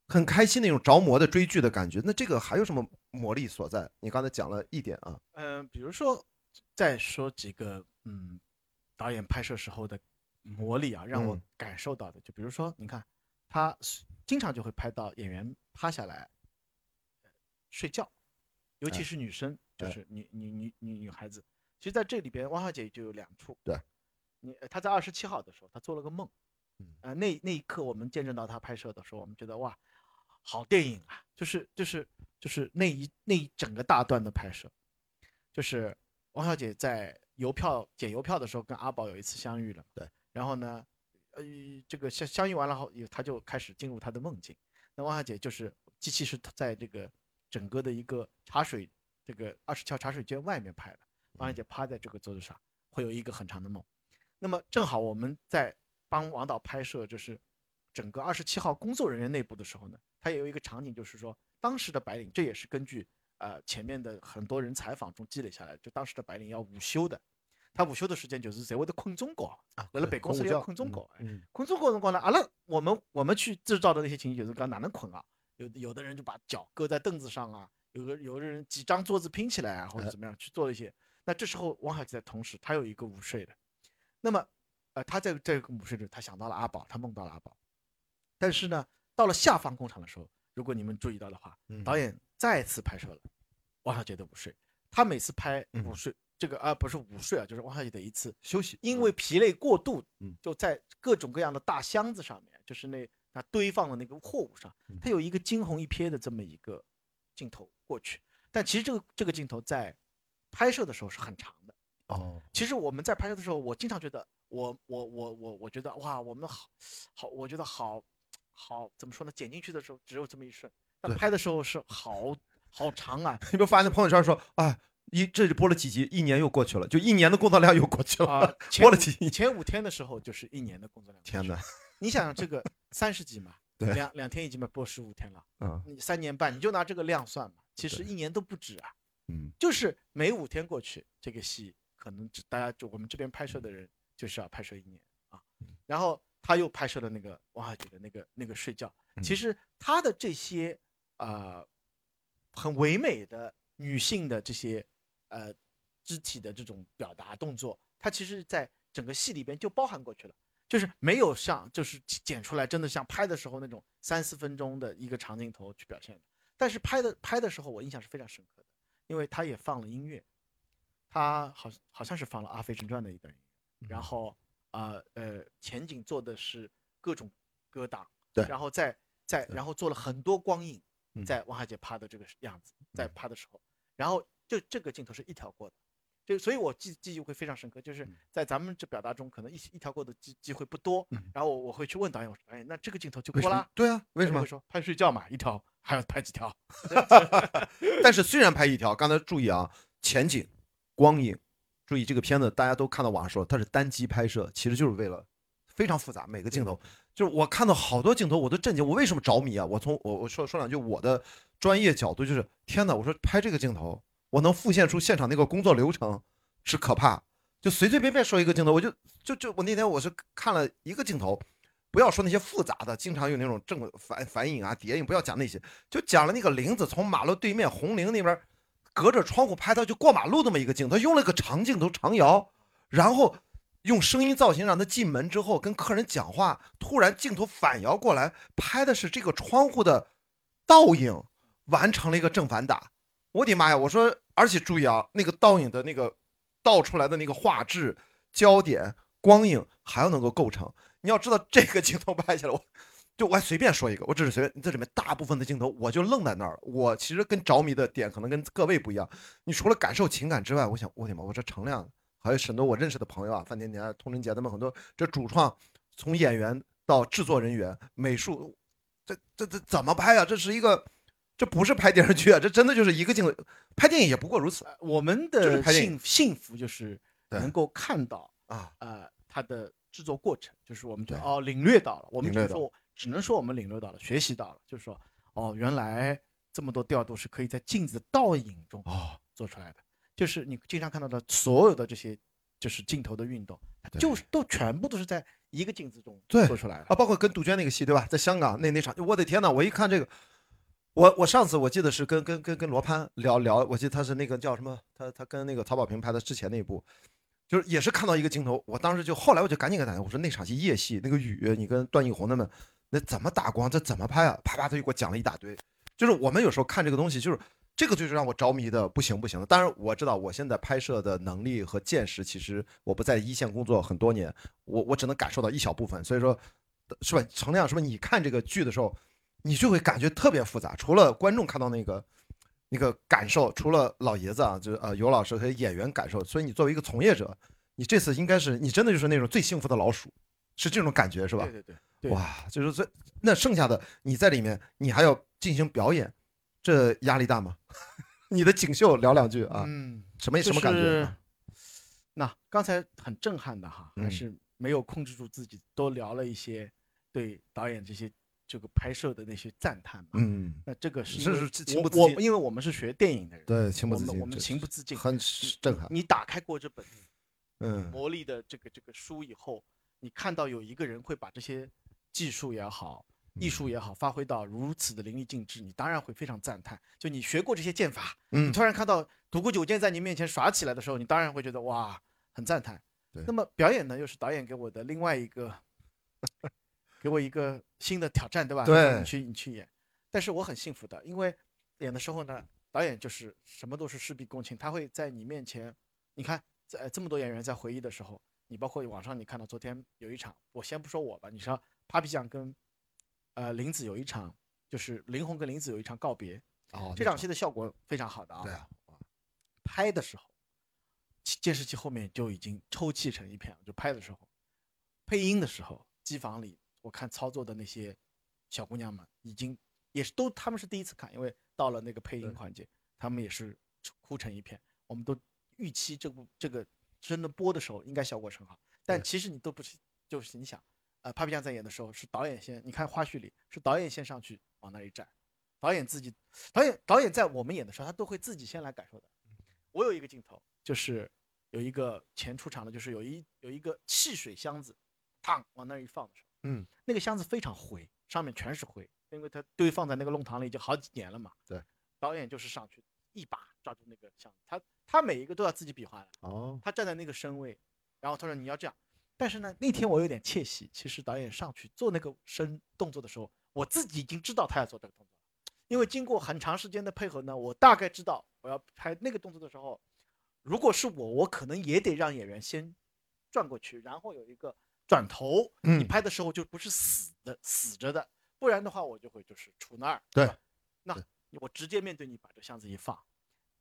很开心那种着魔的追剧的感觉。那这个还有什么魔力所在？你刚才讲了一点啊，嗯，比如说再说几个，嗯，导演拍摄时候的魔力啊，让我感受到的，就比如说你看。他经常就会拍到演员趴下来睡觉，尤其是女生，就是女女女女女孩子。其实在这里边，汪小姐就有两处。对，你她在二十七号的时候，她做了个梦，呃，那那一刻我们见证到她拍摄的时候，我们觉得哇，好电影啊！就是就是就是那一那一整个大段的拍摄，就是汪小姐在邮票捡邮票的时候跟阿宝有一次相遇了。对，然后呢？呃，这个相相遇完了后，他就开始进入他的梦境。那汪小姐就是机器是在这个整个的一个茶水这个二十桥茶水间外面拍的。汪小姐趴在这个桌子上，会有一个很长的梦。那么正好我们在帮王导拍摄就是整个二十七号工作人员内部的时候呢，他也有一个场景，就是说当时的白领，这也是根据呃前面的很多人采访中积累下来，就当时的白领要午休的。他午休的时间就是在会得困中觉啊，为了办公室里要困中觉，困中觉辰光呢，阿拉我们我们去制造的那些情景就是讲哪能困啊？有有的人就把脚搁在凳子上啊，有个有的人几张桌子拼起来啊，或者怎么样去做一些。那这时候王小姐的同时，她有一个午睡的，那么呃，她在这个午睡的，她想到了阿宝，她梦到了阿宝。但是呢，到了下方工厂的时候，如果你们注意到的话，导演再次拍摄了王小姐的午睡，他每次拍午睡。这个啊不是午睡啊，就是王小姐的一次休息，因为疲累过度，嗯，就在各种各样的大箱子上面，就是那那堆放的那个货物上，它有一个惊鸿一瞥的这么一个镜头过去。但其实这个这个镜头在拍摄的时候是很长的哦。其实我们在拍摄的时候，我经常觉得，我我我我我觉得哇，我们好好，我觉得好好怎么说呢？剪进去的时候只有这么一瞬，但拍的时候是好好长啊！你不发现朋友圈说啊，一这就播了几集，一年又过去了，就一年的工作量又过去了。播了几前五天的时候就是一年的工作量。天哪！你想想这个 三十集嘛，两两天已经嘛播十五天了，嗯，你三年半你就拿这个量算嘛，其实一年都不止啊。嗯，就是每五天过去，这个戏可能只大家就我们这边拍摄的人就是要拍摄一年啊，然后。他又拍摄了那个王海姐的那个那个睡觉，其实他的这些啊很唯美的女性的这些呃肢体的这种表达动作，它其实在整个戏里边就包含过去了，就是没有像就是剪出来真的像拍的时候那种三四分钟的一个长镜头去表现。的。但是拍的拍的时候我印象是非常深刻的，因为他也放了音乐，他好好像是放了《阿飞正传》的一段音乐，然后。啊呃，前景做的是各种歌档，对，然后再再然后做了很多光影，在王海姐趴的这个样子，在趴的时候，然后就这个镜头是一条过的，就所以我记记忆会非常深刻，就是在咱们这表达中可能一一条过的机机会不多，然后我我会去问导演，我说哎，那这个镜头就过啦？对啊，为什么？会说拍睡觉嘛，一条还要拍几条？但是虽然拍一条，刚才注意啊，前景、光影。注意这个片子，大家都看到网上说它是单机拍摄，其实就是为了非常复杂，每个镜头就是我看到好多镜头我都震惊，我为什么着迷啊？我从我我说说两句我的专业角度，就是天哪，我说拍这个镜头，我能复现出现场那个工作流程是可怕，就随随便便说一个镜头，我就就就我那天我是看了一个镜头，不要说那些复杂的，经常有那种正反反影啊叠影，不要讲那些，就讲了那个林子从马路对面红林那边。隔着窗户拍到就过马路那么一个镜头，用了个长镜头长摇，然后用声音造型让他进门之后跟客人讲话，突然镜头反摇过来，拍的是这个窗户的倒影，完成了一个正反打。我的妈呀！我说，而且注意啊，那个倒影的那个倒出来的那个画质、焦点、光影还要能够构成。你要知道这个镜头拍下来，我。就我还随便说一个，我只是随便。这里面大部分的镜头，我就愣在那儿了。我其实跟着迷的点可能跟各位不一样。你除了感受情感之外，我想，我的妈！我这程亮，还有很多我认识的朋友啊，范甜甜、童晨杰他们很多，这主创从演员到制作人员、美术，这这这怎么拍啊？这是一个，这不是拍电视剧啊，这真的就是一个镜头。拍电影也不过如此。我们的幸幸福就是能够看到啊呃它的制作过程，就是我们就哦领略到了，我们就说。只能说我们领略到了，学习到了，就是说，哦，原来这么多调度是可以在镜子倒影中哦做出来的，就是你经常看到的所有的这些，就是镜头的运动，就是都全部都是在一个镜子中做出来的啊，包括跟杜鹃那个戏，对吧？在香港那那场，我的天呐，我一看这个，我我上次我记得是跟跟跟跟罗潘聊聊，我记得他是那个叫什么，他他跟那个曹保平拍的之前那一部。就是也是看到一个镜头，我当时就后来我就赶紧给他打电话，我说那场戏夜戏那个雨，你跟段奕宏他们。那怎么打光？这怎么拍啊？啪啪，他就给我讲了一大堆。就是我们有时候看这个东西，就是这个就是让我着迷的不行不行的。当然我知道我现在拍摄的能力和见识，其实我不在一线工作很多年，我我只能感受到一小部分。所以说，是吧？程亮，是不是你看这个剧的时候，你就会感觉特别复杂？除了观众看到那个那个感受，除了老爷子啊，就是呃尤老师和演员感受，所以你作为一个从业者，你这次应该是你真的就是那种最幸福的老鼠，是这种感觉是吧？对对对。哇，就是这那剩下的你在里面，你还要进行表演，这压力大吗？你的锦绣聊两句啊，嗯，什么什么感觉？那刚才很震撼的哈，还是没有控制住自己，多聊了一些对导演这些这个拍摄的那些赞叹嘛。嗯，那这个是是情不自禁，因为我们是学电影的人，对，情不自禁，我们情不自禁，很震撼。你打开过这本嗯魔力的这个这个书以后，你看到有一个人会把这些。技术也好，艺术也好，发挥到如此的淋漓尽致，你当然会非常赞叹。就你学过这些剑法，嗯你突然看到独孤九剑在你面前耍起来的时候，你当然会觉得哇，很赞叹。那么表演呢，又是导演给我的另外一个，给我一个新的挑战，对吧？对，你去你去演。但是我很幸福的，因为演的时候呢，导演就是什么都是事必躬亲，他会在你面前，你看，在这么多演员在回忆的时候，你包括网上你看到昨天有一场，我先不说我吧，你说。Papi 酱跟呃林子有一场，就是林红跟林子有一场告别。哦，这场戏的效果非常好的啊。对啊，拍的时候，监视器后面就已经抽泣成一片了。就拍的时候，配音的时候，机房里我看操作的那些小姑娘们已经也是都他们是第一次看，因为到了那个配音环节，他们也是哭成一片。我们都预期这部这个真的播的时候应该效果很好，但其实你都不是，就是你想，呃，Papi 酱在演的时候是导演先，你看花絮里是导演先上去往那一站，导演自己，导演导演在我们演的时候他都会自己先来感受的。我有一个镜头就是有一个前出场的，就是有一有一个汽水箱子，烫往那一放的时候，嗯，那个箱子非常灰，上面全是灰，因为它堆放在那个弄堂里已经好几年了嘛。对，导演就是上去一把抓住那个箱子，他他每一个都要自己比划的。哦，他站在那个身位，然后他说你要这样。但是呢，那天我有点窃喜，其实导演上去做那个身动作的时候，我自己已经知道他要做这个动作，因为经过很长时间的配合呢，我大概知道我要拍那个动作的时候。如果是我，我可能也得让演员先转过去，然后有一个转头。你拍的时候就不是死的死着的，不然的话我就会就是杵那儿。对，那我直接面对你把这箱子一放，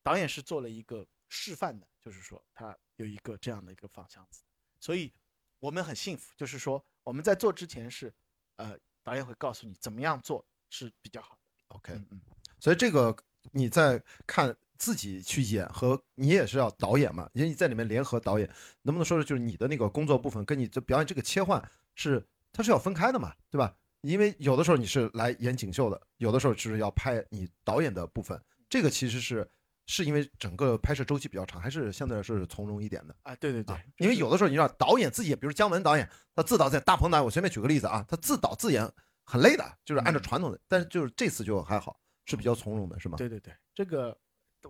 导演是做了一个示范的，就是说他有一个这样的一个放箱子，所以我们很幸福，就是说我们在做之前是，呃，导演会告诉你怎么样做是比较好的。OK，嗯嗯，所以这个你在看。自己去演和你也是要导演嘛，因为你在里面联合导演，能不能说是就是你的那个工作部分跟你的表演这个切换是它是要分开的嘛，对吧？因为有的时候你是来演锦绣的，有的时候就是要拍你导演的部分，这个其实是是因为整个拍摄周期比较长，还是相对来说是从容一点的啊？对对对，因为有的时候你知道导演自己，比如姜文导演，他自导在大鹏导演，我随便举个例子啊，他自导自演很累的，就是按照传统的，但是就是这次就还好，是比较从容的，是吗？对对对，这个。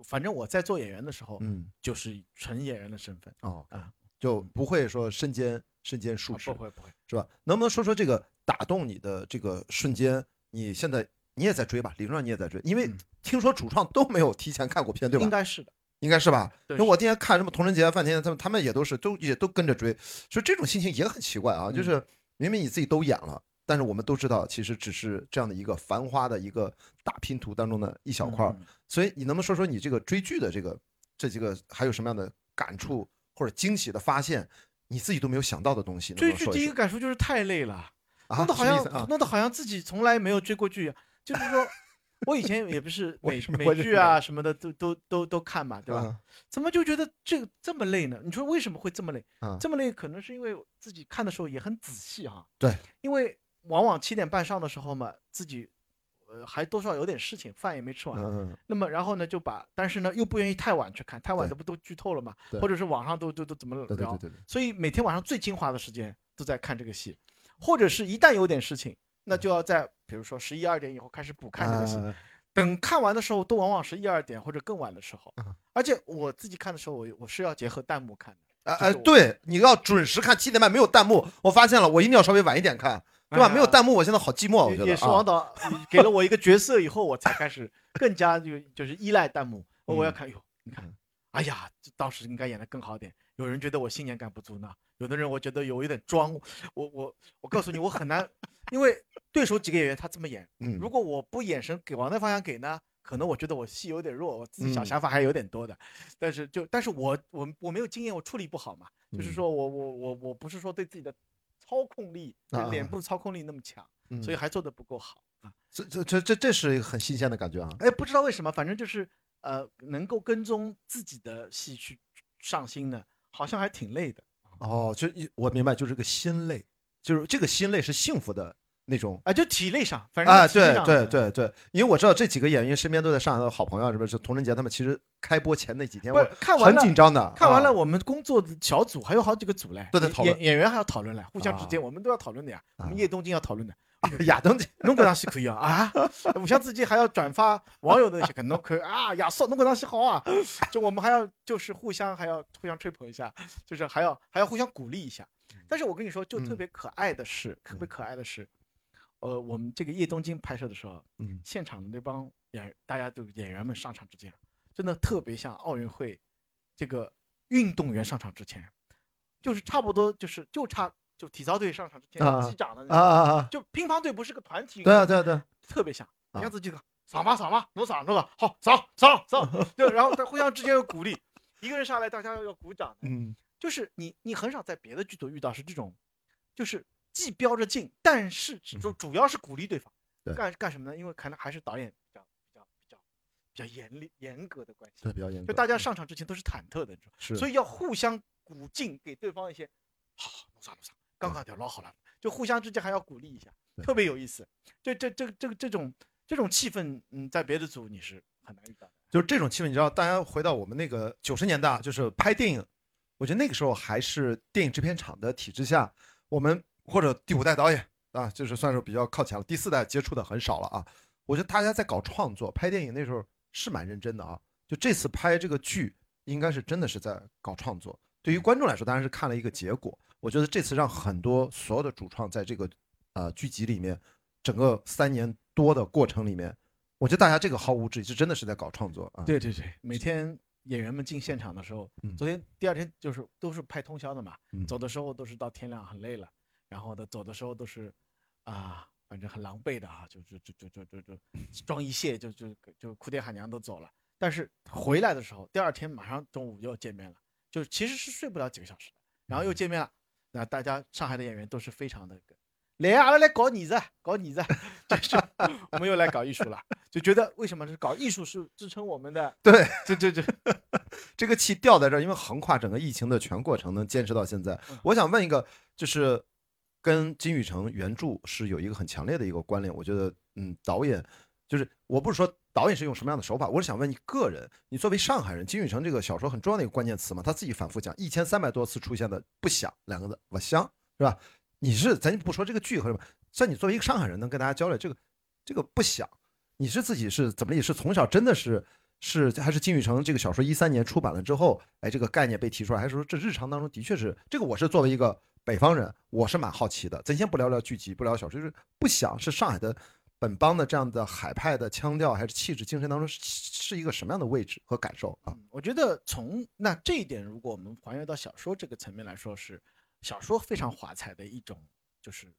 反正我在做演员的时候，嗯，就是纯演员的身份哦啊，就不会说身兼身兼数职，不会不会，是吧？能不能说说这个打动你的这个瞬间？你现在你也在追吧？理论上你也在追，因为听说主创都没有提前看过片，对吧？应该是的，应该是吧？因为我今天看什么童人节、范天他们，他们也都是都也都跟着追，所以这种心情也很奇怪啊，就是明明你自己都演了。但是我们都知道，其实只是这样的一个繁花的一个大拼图当中的一小块儿。所以你能不能说说你这个追剧的这个这几个还有什么样的感触或者惊喜的发现？你自己都没有想到的东西。追剧第一个感触就是太累了，弄得好像弄得好像自己从来没有追过剧。就是说，我以前也不是 美美剧啊什么的都都都都看嘛，对吧？怎么就觉得这个这么累呢？你说为什么会这么累？这么累可能是因为自己看的时候也很仔细哈。对，因为。往往七点半上的时候嘛，自己，呃，还多少有点事情，饭也没吃完。嗯那么然后呢，就把，但是呢，又不愿意太晚去看，太晚的不都剧透了嘛？或者是网上都都都怎么聊？对对对对。所以每天晚上最精华的时间都在看这个戏，或者是一旦有点事情，那就要在比如说十一二点以后开始补看这个戏。等看完的时候，都往往是一二点或者更晚的时候。而且我自己看的时候，我我是要结合弹幕看的。哎哎，对，你要准时看，七点半没有弹幕，我发现了，我一定要稍微晚一点看。对吧？没有弹幕，我现在好寂寞。我觉得也是王导给了我一个角色以后，我才开始更加就就是依赖弹幕。我要看哟，你看，哎呀，当时应该演的更好点。有人觉得我信念感不足呢，有的人我觉得有一点装。我我我告诉你，我很难，因为对手几个演员他这么演，如果我不眼神给往那方向给呢，可能我觉得我戏有点弱，我自己想想法还有点多的。但是就但是我我我没有经验，我处理不好嘛。就是说我我我我不是说对自己的。操控力，脸部操控力那么强，所以还做的不够好啊！这这这这这是一个很新鲜的感觉啊！哎，不知道为什么，反正就是呃，能够跟踪自己的戏去上新呢，好像还挺累的。哦，就我明白，就是个心累，就是这个心累是幸福的。那种啊，就体力上，反正啊，对对对对，因为我知道这几个演员身边都在上海的好朋友，是不是？童人杰他们其实开播前那几天，我看完很紧张的。看完了，我们工作的小组还有好几个组嘞，都在讨论。演演员还要讨论嘞，互相之间我们都要讨论的呀。我们叶东京要讨论的，亚东京侬搿场戏可以啊啊！互相之间还要转发网友的那些，可能可以啊，亚瑟侬搿场戏好啊！就我们还要就是互相还要互相吹捧一下，就是还要还要互相鼓励一下。但是我跟你说，就特别可爱的是，特别可爱的是。呃，我们这个叶东京拍摄的时候，嗯，现场的那帮演，大家都演员们上场之前，真的特别像奥运会，这个运动员上场之前，就是差不多就是就差就体操队上场之前击掌的啊啊啊！就乒乓队不是个团体，对啊对啊对，特别像，一下子这个扫嘛扫吗，努扫是吧？好扫扫扫，对 然后他互相之间有鼓励，一个人上来大家要鼓掌，嗯，就是你你很少在别的剧组遇到是这种，就是。既标着劲，但是主主要是鼓励对方干干什么呢？因为可能还是导演比较比较比较比较严厉严格的关系，对，比较严格。就大家上场之前都是忐忑的，是，所以要互相鼓劲，给对方一些好，弄啥弄啥，刚刚就老好了，就互相之间还要鼓励一下，特别有意思。这这这这这种这种气氛，嗯，在别的组你是很难遇到的。就是这种气氛，你知道，大家回到我们那个九十年代，就是拍电影，我觉得那个时候还是电影制片厂的体制下，我们或者第五代导演啊，就是算是比较靠前了，第四代接触的很少了啊。我觉得大家在搞创作，拍电影那时候是蛮认真的啊。就这次拍这个剧，应该是真的是在搞创作。对于观众来说，当然是看了一个结果。我觉得这次让很多所有的主创在这个呃剧集里面，整个三年多的过程里面。我觉得大家这个毫无质疑，是真的是在搞创作啊！对对对，每天演员们进现场的时候，昨天第二天就是都是拍通宵的嘛，走的时候都是到天亮，很累了。然后呢走的时候都是，啊，反正很狼狈的啊，就就就就就就就妆一卸就就就哭爹喊娘都走了。但是回来的时候，第二天马上中午又见面了，就其实是睡不了几个小时的，然后又见面了。那大家上海的演员都是非常的。来，阿拉来搞你子，搞你子，就是我们又来搞艺术了，就觉得为什么是搞艺术是支撑我们的？对，对对对，这个气吊在这儿，因为横跨整个疫情的全过程能坚持到现在。我想问一个，就是跟金宇澄原著是有一个很强烈的一个关联。我觉得，嗯，导演就是我不是说导演是用什么样的手法，我是想问你个人，你作为上海人，金宇澄这个小说很重要的一个关键词嘛，他自己反复讲一千三百多次出现的“不想”两个字，我香是吧？你是咱不说这个剧和什么，像你作为一个上海人，能跟大家交流这个，这个不想，你是自己是怎么也是从小真的是是还是金宇澄这个小说一三年出版了之后，哎，这个概念被提出来，还是说这日常当中的确是这个？我是作为一个北方人，我是蛮好奇的。咱先不聊聊剧集，不聊小说，就是不想是上海的本帮的这样的海派的腔调，还是气质精神当中是是一个什么样的位置和感受啊？我觉得从那这一点，如果我们还原到小说这个层面来说是。小说非常华彩的一种，就是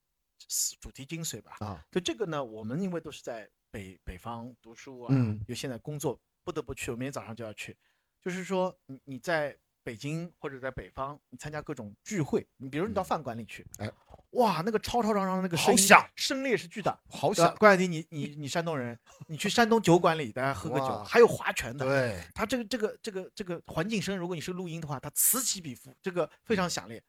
主题精髓吧。啊，就这个呢，我们因为都是在北北方读书啊，嗯，又现在工作不得不去，我明天早上就要去。就是说，你你在北京或者在北方，你参加各种聚会，你比如你到饭馆里去，哎，哇，那个吵吵嚷嚷的那个声响，声烈是巨大，好响。关雅迪，你你你山东人，你去山东酒馆里，大家喝个酒，还有划拳的，对，他这个这个这个这个环境声，如果你是录音的话，它此起彼伏，这个非常响烈。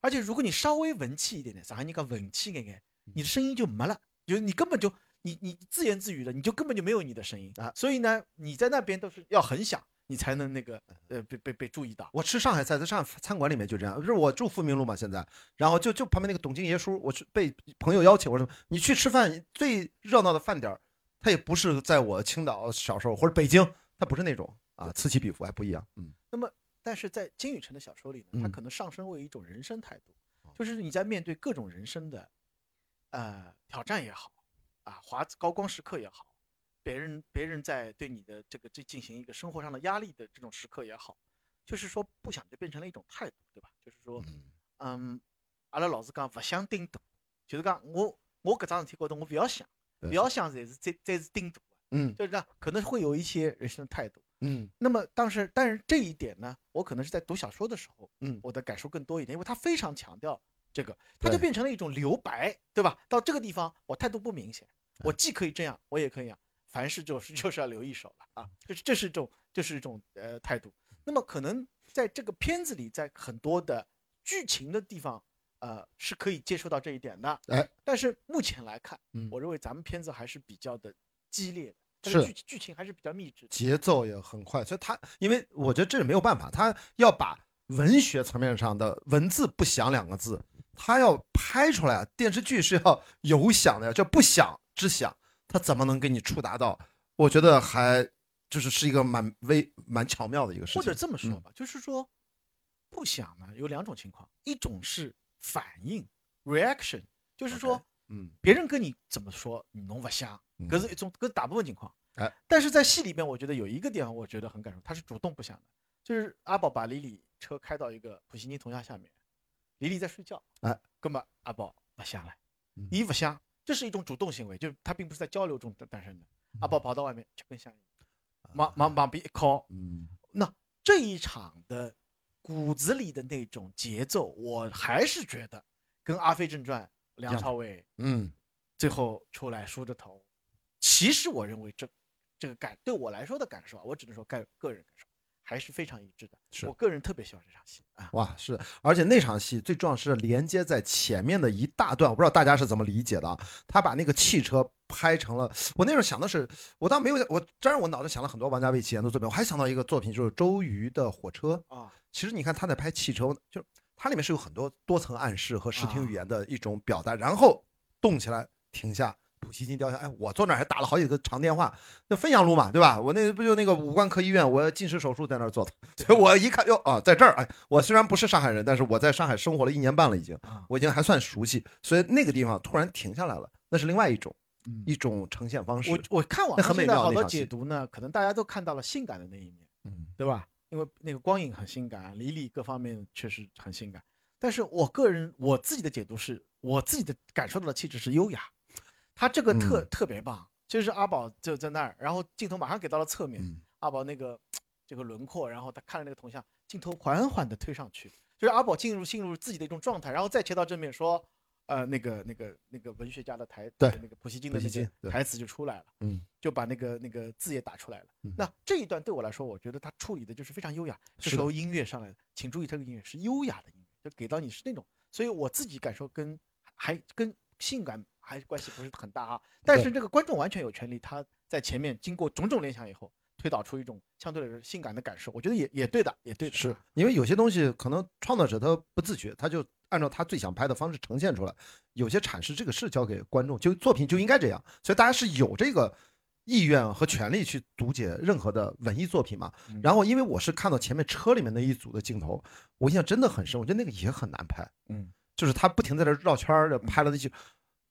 而且如果你稍微文气一点点，上海人讲文气一点，你的声音就没了，就你根本就你你自言自语的，你就根本就没有你的声音啊。所以呢，你在那边都是要很响，你才能那个呃被被被注意到。我吃上海菜，在上海餐馆里面就这样，就是我住富民路嘛，现在，然后就就旁边那个董金爷叔，我去被朋友邀请，我说你去吃饭，最热闹的饭点儿，他也不是在我青岛小时候或者北京，他不是那种啊，此起彼伏还不一样，嗯。那么。但是在金宇澄的小说里呢，他可能上升为一种人生态度，就是你在面对各种人生的，呃挑战也好，啊华高光时刻也好，别人别人在对你的这个这进行一个生活上的压力的这种时刻也好，就是说不想就变成了一种态度，对吧？就是说，嗯，阿拉老是讲不想顶多，就是讲我我搿桩事体高头我不要想，不要想才是才才是顶多，嗯，就是这样，可能会有一些人生的态度。嗯，那么当时，但是这一点呢，我可能是在读小说的时候，嗯，我的感受更多一点，因为他非常强调这个，他就变成了一种留白，对吧？到这个地方，我态度不明显，我既可以这样，我也可以啊，凡事就是 就是要留一手了啊，就是这是一种，就是一种呃态度。那么可能在这个片子里，在很多的剧情的地方，呃，是可以接受到这一点的，哎，但是目前来看，我认为咱们片子还是比较的激烈的。是剧剧情还是比较密集，节奏也很快，所以他因为我觉得这是没有办法，他要把文学层面上的文字不响两个字，他要拍出来。电视剧是要有响的，叫不响之响，他怎么能给你触达到？我觉得还就是是一个蛮微蛮巧妙的一个事情。或者这么说吧，就是说不想呢有两种情况，一种是反应 reaction，就是说。嗯，别人跟你怎么说，你弄不想，可是一种，可是大部分情况，哎，但是在戏里边，我觉得有一个地方，我觉得很感动，他是主动不想的，就是阿宝把李李车开到一个普希金铜像下面，李李在睡觉，哎，根本阿宝不想了，你不响，这是一种主动行为，就他并不是在交流中诞生的，阿宝跑到外面就跟香，往往往边一靠，嗯，那这一场的骨子里的那种节奏，我还是觉得跟《阿飞正传》。梁朝伟，嗯，最后出来梳着头。其实我认为这这个感对我来说的感受啊，我只能说个个人感受。还是非常一致的，是我个人特别喜欢这场戏啊！哇，是，而且那场戏最重要是连接在前面的一大段，我不知道大家是怎么理解的。他把那个汽车拍成了，我那时候想的是，我倒没有，我当然我脑子想了很多王家卫前的作品，我还想到一个作品就是周瑜的火车啊。其实你看他在拍汽车，就它里面是有很多多层暗示和视听语言的一种表达，然后动起来停下。普希金雕像，哎，我坐那儿还打了好几个长电话，那汾阳路嘛，对吧？我那不就那个五官科医院，我近视手术在那儿做的，所以我一看，哟啊，在这儿，哎，我虽然不是上海人，但是我在上海生活了一年半了，已经，我已经还算熟悉，所以那个地方突然停下来了，那是另外一种，一种呈现方式。我我看网上现在好多解读呢，可能大家都看到了性感的那一面，嗯，对吧？因为那个光影很性感，李李各方面确实很性感，但是我个人我自己的解读是，我自己的感受到的气质是优雅。他这个特特别棒，就是阿宝就在那儿，然后镜头马上给到了侧面，阿宝那个这个轮廓，然后他看了那个铜像，镜头缓缓的推上去，就是阿宝进入进入自己的一种状态，然后再切到正面说，呃，那个那个那个文学家的台，对，那个普希金的那些台词就出来了，嗯，就把那个那个字也打出来了。那这一段对我来说，我觉得他处理的就是非常优雅。这时候音乐上来了，请注意这个音乐是优雅的音乐，就给到你是那种，所以我自己感受跟还跟性感。还是关系不是很大啊，但是这个观众完全有权利，他在前面经过种种联想以后，推导出一种相对来说性感的感受，我觉得也也对的，也对的。是因为有些东西可能创作者他不自觉，他就按照他最想拍的方式呈现出来，有些阐释这个是交给观众，就作品就应该这样，所以大家是有这个意愿和权利去读解任何的文艺作品嘛。然后因为我是看到前面车里面那一组的镜头，我印象真的很深，我觉得那个也很难拍，嗯，就是他不停在这绕圈儿的拍了那些。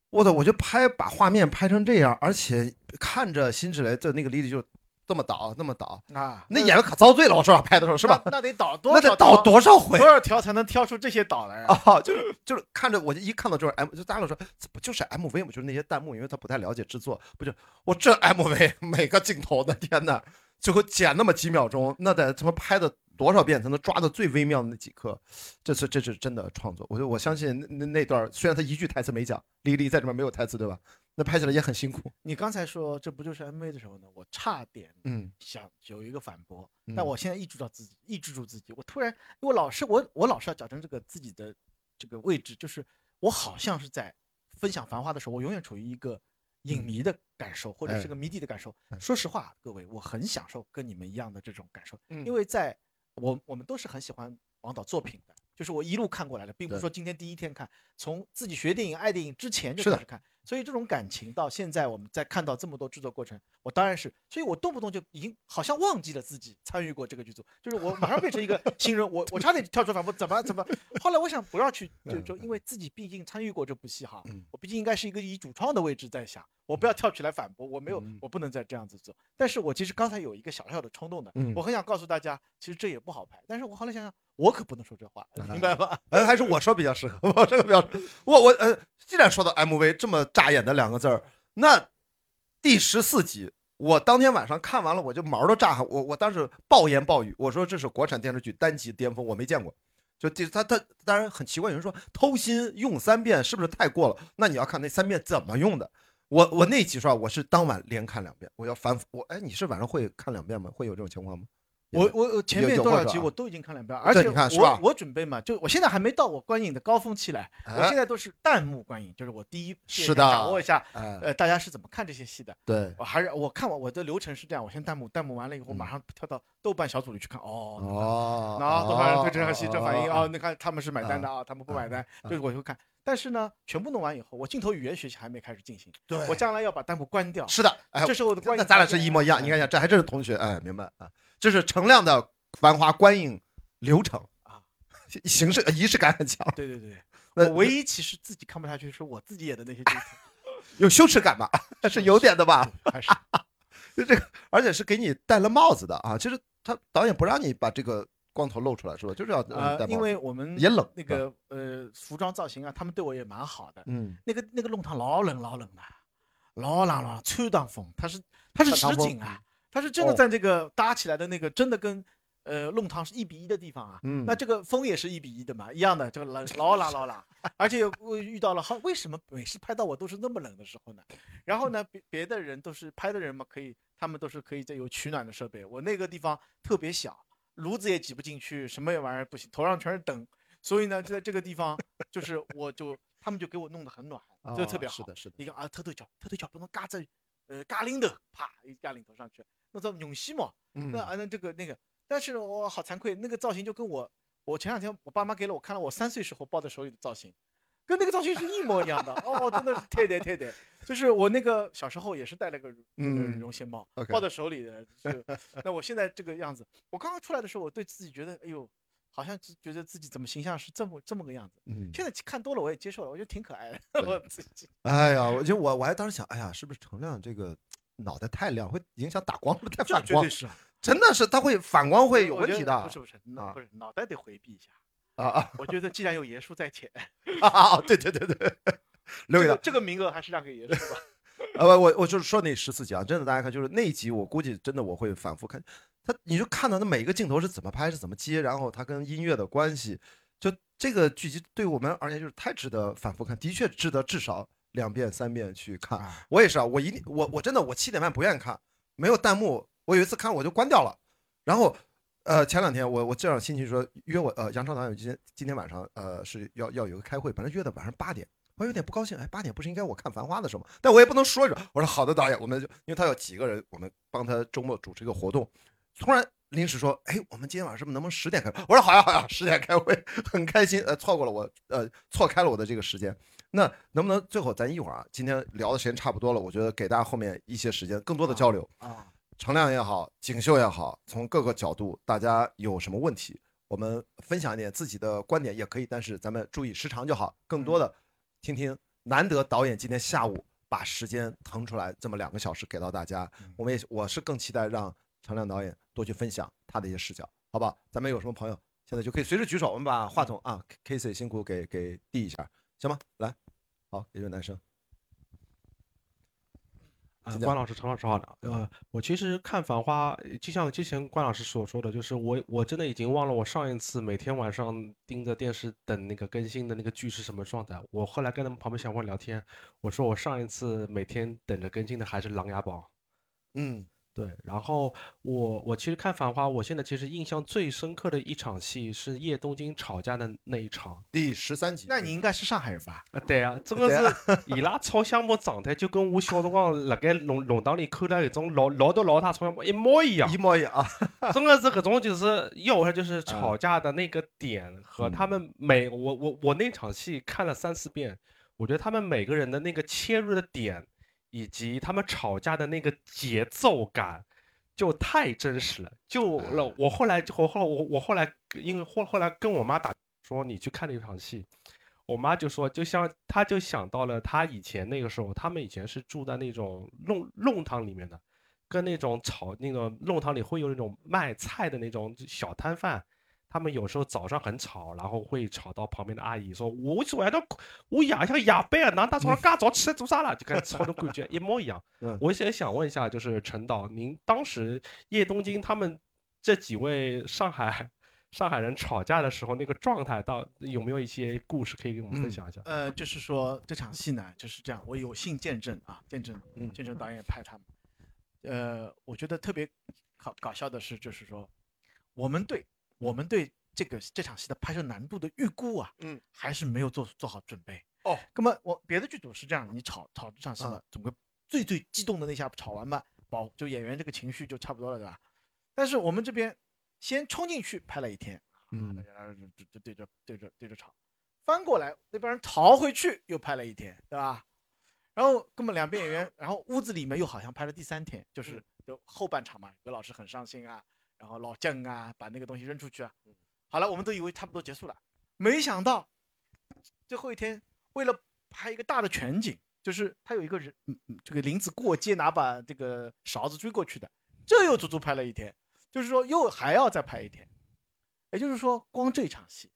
我操，我就拍把画面拍成这样，而且看着辛芷蕾的那个莉莉就这么倒，那么倒啊，那演的可遭罪了。我说拍的时候是吧？那得倒多，那得倒多少回？多少条才能挑出这些倒来啊？就是就是看着我就一看到就是 M，就大家都说不就是 MV 吗？就是那些弹幕，因为他不太了解制作，不就我这 MV 每个镜头的天哪，最后剪那么几秒钟，那得他妈拍的。多少遍才能抓到最微妙的那几刻？这是这是真的创作。我我相信那那段虽然他一句台词没讲，李丽在里面没有台词，对吧？那拍起来也很辛苦。你刚才说这不就是 MV 的时候呢？我差点嗯想有一个反驳，但我现在抑制到自己，抑制住自己。我突然，我老是我我老是要矫正这个自己的这个位置，就是我好像是在分享《繁花》的时候，我永远处于一个影迷的感受，或者是个迷弟的感受。说实话，各位，我很享受跟你们一样的这种感受，因为在。我我们都是很喜欢王导作品的，就是我一路看过来的，并不是说今天第一天看，从自己学电影、爱电影之前就开始看。所以这种感情到现在，我们在看到这么多制作过程，我当然是，所以我动不动就已经好像忘记了自己参与过这个剧组，就是我马上变成一个 新人，我我差点跳出反驳，怎么怎么？后来我想不要去，就就因为自己毕竟参与过这部戏哈，我毕竟应该是一个以主创的位置在想，我不要跳起来反驳，我没有，我不能再这样子做。但是我其实刚才有一个小小的冲动的，我很想告诉大家，其实这也不好拍。但是我后来想想。我可不能说这话，明白吧？呃，还是我说比较适合，我这个比较，我我呃，既然说到 MV 这么扎眼的两个字儿，那第十四集，我当天晚上看完了，我就毛都炸，我我当时暴言暴语，我说这是国产电视剧单集巅峰，我没见过。就第他他当然很奇怪，有人说偷心用三遍是不是太过了？那你要看那三遍怎么用的。我我那集刷？我是当晚连看两遍，我要反复。我哎，你是晚上会看两遍吗？会有这种情况吗？我我我前面多少集我都已经看两遍，而且我我准备嘛，就我现在还没到我观影的高峰期来，我现在都是弹幕观影，就是我第一是的掌握一下，呃，大家是怎么看这些戏的？对，我还是我看完我的流程是这样，我先弹幕，弹幕完了以后马上跳到豆瓣小组里去看，哦哦，那多少人对这场戏这反应啊？你看他们是买单的啊，他们不买单，就是我就看。但是呢，全部弄完以后，我镜头语言学习还没开始进行，对我将来要把弹幕关掉。是的，哎，这是我的观影。那咱俩是一模一样，你看一下，这还真是同学，哎，明白啊？这是程亮的。繁华观影流程啊，形式仪式感很强。对对对，我唯一其实自己看不下去是我自己演的那些镜头，有羞耻感吧？是有点的吧？还是 就这个，而且是给你戴了帽子的啊。其实他导演不让你把这个光头露出来，是吧？就是要呃，因为我们也冷，那个呃服装造型啊，他们对我也蛮好的。嗯，那个那个弄堂老冷老冷的，老冷了，吹挡风，它是它是实景啊，它是真的在这个搭起来的那个，真的跟。呃弄堂是一比一的地方啊，那这个风也是一比一的嘛，一样的，这个冷老冷老冷，而且我遇到了好，为什么每次拍到我都是那么冷的时候呢？然后呢，别别的人都是拍的人嘛，可以，他们都是可以在有取暖的设备，我那个地方特别小，炉子也挤不进去，什么玩意儿不行，头上全是灯，所以呢，就在这个地方，就是我就他们就给我弄得很暖，就特别好。是的，是的。你看啊，偷偷脚，偷偷脚不能嘎在，呃，嘎领头，啪一嘎领头上去，那叫永熙嘛，那啊那这个那个。但是我好惭愧，那个造型就跟我，我前两天我爸妈给了我看了我三岁时候抱在手里的造型，跟那个造型是一模一样的。哦，真的是太对太对，就是我那个小时候也是戴了个嗯绒线帽，抱在手里的。那我现在这个样子，我刚刚出来的时候，我对自己觉得，哎呦，好像觉得自己怎么形象是这么这么个样子。嗯，现在看多了我也接受了，我觉得挺可爱的。我自己。哎呀，我就我我还当时想，哎呀，是不是程亮这个脑袋太亮，会影响打光，太反光。真的是，它会反光会有问题的。不是不是，脑不是脑袋得回避一下啊啊！我觉得既然有爷叔在前，啊对对对对，留给他这个名额还是让给爷叔吧。啊不，我我就是说那十四集啊，真的大家看，就是那一集我估计真的我会反复看。他你就看到那每一个镜头是怎么拍，是怎么接，然后它跟音乐的关系，就这个剧集对我们而言就是太值得反复看，的确值得至少两遍三遍去看。我也是啊，我一定我我真的我七点半不愿意看，没有弹幕。我有一次看我就关掉了，然后，呃，前两天我我这样心情说约我呃杨超导演今天今天晚上呃是要要有个开会，本来约的晚上八点，我有点不高兴，哎，八点不是应该我看《繁花》的时候吗？但我也不能说一说，我说好的导演，我们就因为他有几个人，我们帮他周末主持一个活动，突然临时说，哎，我们今天晚上是不是能不能十点开？我说好呀好呀，十点开会，很开心，呃，错过了我呃错开了我的这个时间，那能不能最后咱一会儿啊？今天聊的时间差不多了，我觉得给大家后面一些时间更多的交流啊。程亮也好，景秀也好，从各个角度，大家有什么问题，我们分享一点自己的观点也可以，但是咱们注意时长就好。更多的听听，难得导演今天下午把时间腾出来这么两个小时给到大家，我们也我是更期待让程亮导演多去分享他的一些视角，好不好？咱们有什么朋友现在就可以随时举手，我们把话筒啊，K C 辛苦给给递一下，行吧？来，好，一位男生。啊关老师、陈老师好的。呃，我其实看《繁花》，就像之前关老师所说的，就是我我真的已经忘了我上一次每天晚上盯着电视等那个更新的那个剧是什么状态。我后来跟他们旁边小伙聊天，我说我上一次每天等着更新的还是《琅琊榜》。嗯。对，然后我我其实看《繁花》，我现在其实印象最深刻的一场戏是叶东京吵架的那一场，第十三集。那你应该是上海人吧？啊，对啊，这 个是伊拉吵相骂状态，就跟我小辰光辣盖弄弄堂里看到那种老老多老太吵相骂一模一样，一模一样啊！真的是各种就是要说就是吵架的那个点和他们每我我我那场戏看了三四遍，我觉得他们每个人的那个切入的点。以及他们吵架的那个节奏感，就太真实了。就了，我后来，我后我我后来，因为后后来跟我妈打说你去看那场戏，我妈就说，就像她就想到了她以前那个时候，他们以前是住在那种弄弄堂里面的，跟那种炒那个弄堂里会有那种卖菜的那种小摊贩。他们有时候早上很吵，然后会吵到旁边的阿姨说：“我晚上我夜像夜班啊，哪大早上干早起来做啥了？”就开始吵的感觉一模一样。我也想问一下，就是陈导，您当时叶东京他们这几位上海上海人吵架的时候那个状态，到有没有一些故事可以给我们分享一下？呃，就是说这场戏呢，就是这样，我有幸见证啊，见证，见证导演拍他们。呃，我觉得特别好搞笑的是，就是说我们队。我们对这个这场戏的拍摄难度的预估啊，嗯，还是没有做做好准备哦。那么我别的剧组是这样，你吵吵这场戏了，总归最最激动的那下吵完吧，保就演员这个情绪就差不多了，对吧？但是我们这边先冲进去拍了一天，嗯，就就对着对着对着吵，翻过来那帮人逃回去又拍了一天，对吧？然后根本两边演员，然后屋子里面又好像拍了第三天，就是就后半场嘛，刘老师很伤心啊。然后老将啊，把那个东西扔出去啊。好了，我们都以为差不多结束了，没想到最后一天，为了拍一个大的全景，就是他有一个人，嗯嗯，这个林子过街拿把这个勺子追过去的，这又足足拍了一天，就是说又还要再拍一天。也就是说，光这场戏，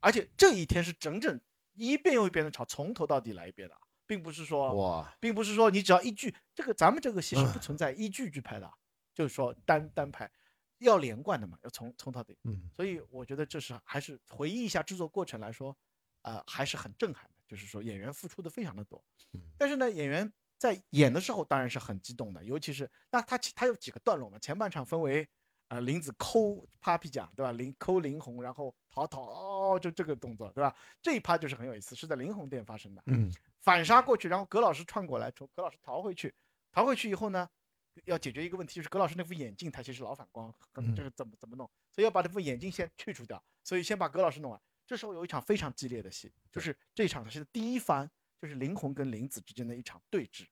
而且这一天是整整一遍又一遍的吵，从头到底来一遍的，并不是说哇，并不是说你只要一句，这个咱们这个戏是不存在一句句拍的，就是说单单拍。要连贯的嘛，要从从到底。嗯，所以我觉得这是还是回忆一下制作过程来说，呃，还是很震撼的。就是说演员付出的非常的多，但是呢，演员在演的时候当然是很激动的，尤其是那他他有几个段落嘛，前半场分为呃林子抠 Papi 酱对吧？林抠林红，然后逃逃哦，就这个动作对吧？这一趴就是很有意思，是在林红店发生的。嗯，反杀过去，然后葛老师串过来，从葛老师逃回去，逃回去以后呢？要解决一个问题，就是葛老师那副眼镜，它其实老反光，就是怎么怎么弄？所以要把这副眼镜先去除掉。所以先把葛老师弄完。这时候有一场非常激烈的戏，就是这场戏的第一番，就是林红跟林子之间的一场对峙。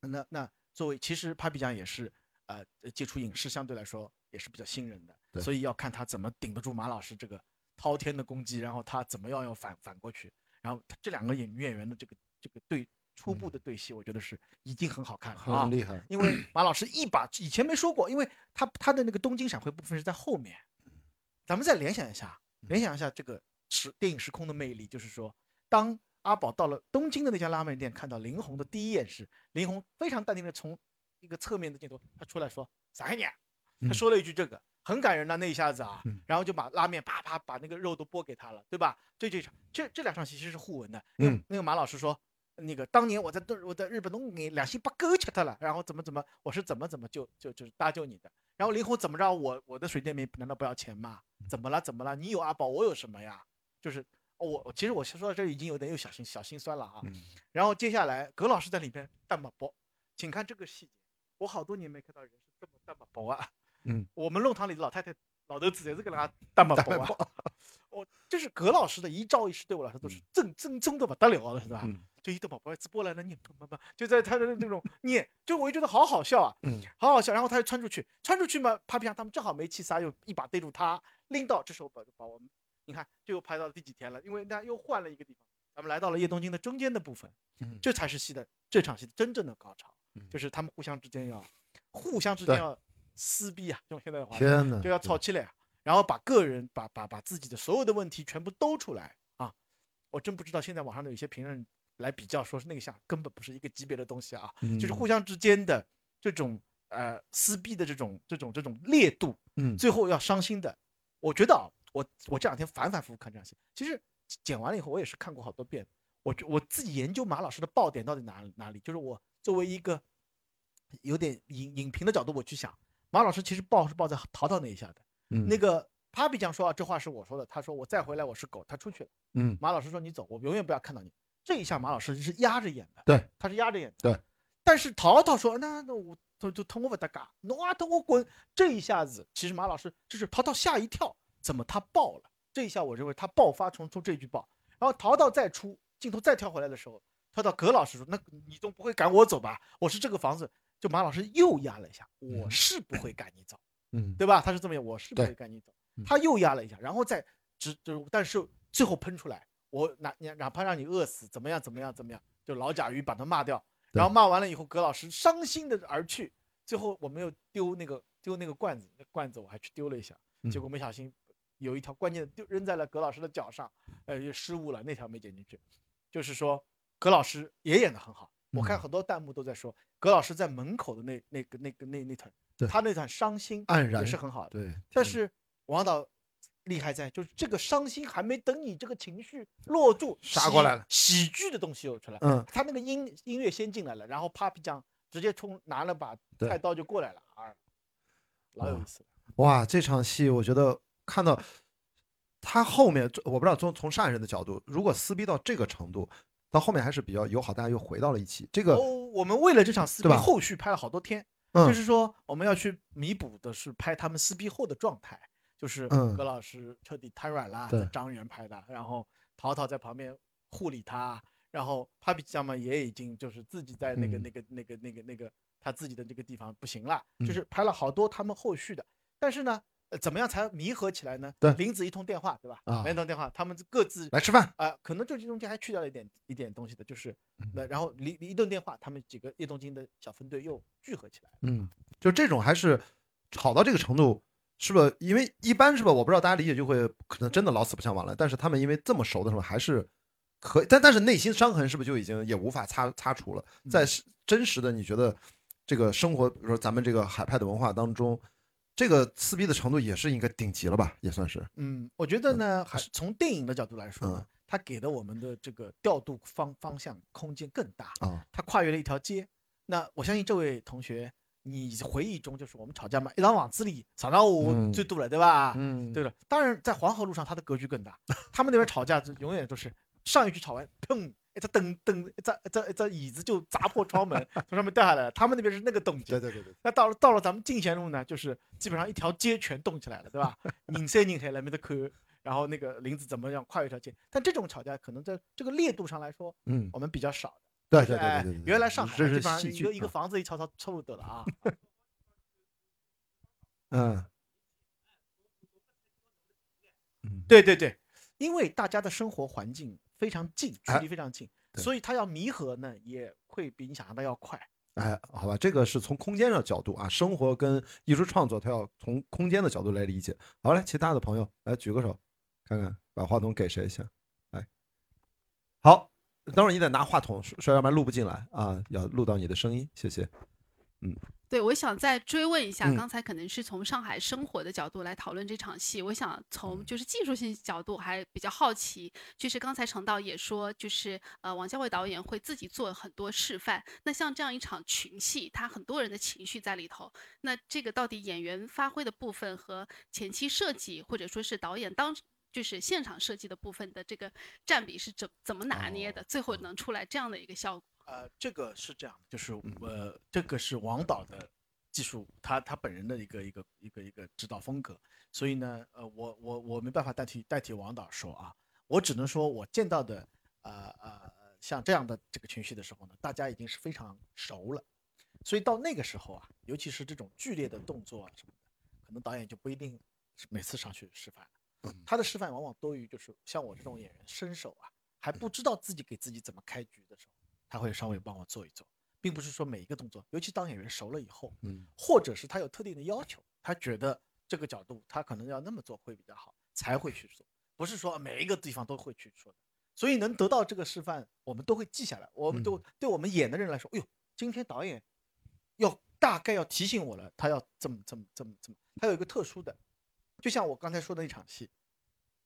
那那作为其实 Papi 酱也是呃接触影视相对来说也是比较新人的，所以要看他怎么顶得住马老师这个滔天的攻击，然后他怎么样要反反过去。然后这两个演女演员的这个这个对。初步的对戏，我觉得是已经很好看了，很厉害。因为 马老师一把以前没说过，因为他他的那个东京闪回部分是在后面。咱们再联想一下，联想一下这个时电影时空的魅力，就是说，当阿宝到了东京的那家拉面店，看到林红的第一眼时，林红非常淡定的从一个侧面的镜头，他出来说啥概念？他说了一句这个很感人的那一下子啊，然后就把拉面啪啪把那个肉都拨给他了，对吧？这这场这这两场戏其实是互文的。嗯，那个马老师说。那个当年我在我在日本东给两星把狗吃他了，然后怎么怎么，我是怎么怎么就就就是搭救你的，然后林红怎么着，我我的水电煤难道不要钱吗？怎么了怎么了？你有阿宝，我有什么呀？就是我其实我说到这已经有点又小心小心酸了啊。然后接下来葛老师在里边淡把包，请看这个细节，我好多年没看到人是这么淡把包啊。嗯，我们弄堂里的老太太老头子也是跟他淡把包啊。我就是葛老师的一招一式，对我来说都是正正宗的不得了了，是吧？就一个宝宝直播来了，念不不不，就在他的那种 念，就我就觉得好好笑啊，嗯，好好笑。然后他就穿出去，穿出去嘛，帕皮酱他们正好没气撒，又一把逮住他，拎到，这时候把把我们，你看，这又拍到了第几天了？因为那又换了一个地方，咱们来到了叶东京的中间的部分，嗯，这才是戏的这场戏真正的高潮，就是他们互相之间要，互相之间要撕逼啊，用现在的话，天哪，就要吵起来，然后把个人把把把自己的所有的问题全部兜出来啊，我真不知道现在网上的有些评论。来比较，说是那个像根本不是一个级别的东西啊，就是互相之间的这种呃撕逼的这种这种这种烈度，嗯，最后要伤心的。我觉得啊，我我这两天反反复复看这样戏，其实剪完了以后，我也是看过好多遍。我我自己研究马老师的爆点到底哪哪里，就是我作为一个有点影影评的角度，我去想，马老师其实爆是爆在淘淘那一下的，嗯，那个 Papi 酱说啊，这话是我说的，他说我再回来我是狗，他出去了，嗯，马老师说你走，我永远不要看到你。这一下马老师是压着演的，对，他是压着演的，对。但是淘淘说：“那那我就就通过不得嘎，哇，等我滚！”这一下子，其实马老师就是淘淘吓一跳，怎么他爆了？这一下我认为他爆发从出这句爆，然后淘淘再出镜头再跳回来的时候，跳到葛老师说：“那你总不会赶我走吧？我是这个房子。”就马老师又压了一下，我是不会赶你走，嗯，对吧？他是这么演，我是不会赶你走。他又压了一下，然后再只就但是最后喷出来。我哪你哪怕让你饿死，怎么样怎么样怎么样？就老甲鱼把他骂掉，然后骂完了以后，葛老师伤心的而去。最后我没有丢那个丢那个罐子，那罐子我还去丢了一下，结果没小心有一条关键的丢扔在了葛老师的脚上，呃，失误了，那条没捡进去。就是说，葛老师也演的很好。我看很多弹幕都在说，葛老师在门口的那那个那个那那团，他那段伤心黯然也是很好的。对，但是王导。厉害在就是这个伤心还没等你这个情绪落住，杀过来了，喜剧的东西又出来。嗯，他那个音音乐先进来了，然后 Papi 酱直接冲拿了把菜刀就过来了，啊，老有意思了。哇，这场戏我觉得看到他后面，我不知道从从上人的角度，如果撕逼到这个程度，到后面还是比较友好，大家又回到了一起。这个我们为了这场撕逼，后续拍了好多天，就是说我们要去弥补的是拍他们撕逼后的状态。就是葛老师彻底瘫软了，张元拍的，然后陶陶在旁边护理他，然后 Papi 酱嘛也已经就是自己在那个那个那个那个那个他自己的这个地方不行了，就是拍了好多他们后续的，但是呢，怎么样才弥合起来呢？对，林子一通电话，对吧？啊，一通电话，他们各自来吃饭啊，可能就这中间还去掉了一点一点东西的，就是那然后离一顿电话，他们几个叶东京的小分队又聚合起来，嗯，就这种还是吵到这个程度。是不是因为一般是吧？我不知道大家理解就会可能真的老死不相往来。但是他们因为这么熟的时候还是可以，但但是内心伤痕是不是就已经也无法擦擦除了？在真实的你觉得这个生活，比如说咱们这个海派的文化当中，这个撕逼的程度也是应该顶级了吧，也算是。嗯，我觉得呢，还是从电影的角度来说呢，它给的我们的这个调度方方向空间更大啊，它跨越了一条街。那我相信这位同学，你回忆中就是我们吵架嘛，一张网子里吵到我最多了，对吧？嗯，对了。当然，在黄河路上，它的格局更大。他们那边吵架就永远都是上一句吵完，砰。一只凳凳，一只一只一只椅子就砸破窗门，从上面掉下来了。他们那边是那个动静。对对对对。那到了到了咱们进贤路呢，就是基本上一条街全动起来了，对吧？拧塞拧开来没得看，然后那个林子怎么样跨越一条街？但这种吵架可能在这个烈度上来说，嗯，我们比较少的。对对对对对。原来上海基本上一个一个房子一吵吵差不多了啊。嗯。嗯。对对对，因为大家的生活环境。非常近，距离非常近，所以它要弥合呢，也会比你想象的要快。哎，好吧，这个是从空间的角度啊，生活跟艺术创作，它要从空间的角度来理解。好嘞，其他的朋友来举个手，看看把话筒给谁先。来，好，等会儿你得拿话筒，说要不然录不进来啊，要录到你的声音，谢谢。嗯。对，我想再追问一下，刚才可能是从上海生活的角度来讨论这场戏。我想从就是技术性角度还比较好奇，就是刚才程导也说，就是呃，王家卫导演会自己做很多示范。那像这样一场群戏，他很多人的情绪在里头，那这个到底演员发挥的部分和前期设计或者说是导演当就是现场设计的部分的这个占比是怎怎么拿捏的？最后能出来这样的一个效果？呃，这个是这样的，就是呃，这个是王导的技术，他他本人的一个一个一个一个指导风格，所以呢，呃，我我我没办法代替代替王导说啊，我只能说我见到的，呃呃，像这样的这个群戏的时候呢，大家已经是非常熟了，所以到那个时候啊，尤其是这种剧烈的动作啊什么的，可能导演就不一定每次上去示范，他的示范往往多于就是像我这种演员伸手啊，还不知道自己给自己怎么开局的时候。他会稍微帮我做一做，并不是说每一个动作，尤其当演员熟了以后，嗯，或者是他有特定的要求，他觉得这个角度他可能要那么做会比较好，才会去做，不是说每一个地方都会去说的。所以能得到这个示范，我们都会记下来。我们都对我们演的人来说，哎呦，今天导演要大概要提醒我了，他要这么这么这么这么，他有一个特殊的，就像我刚才说的那场戏，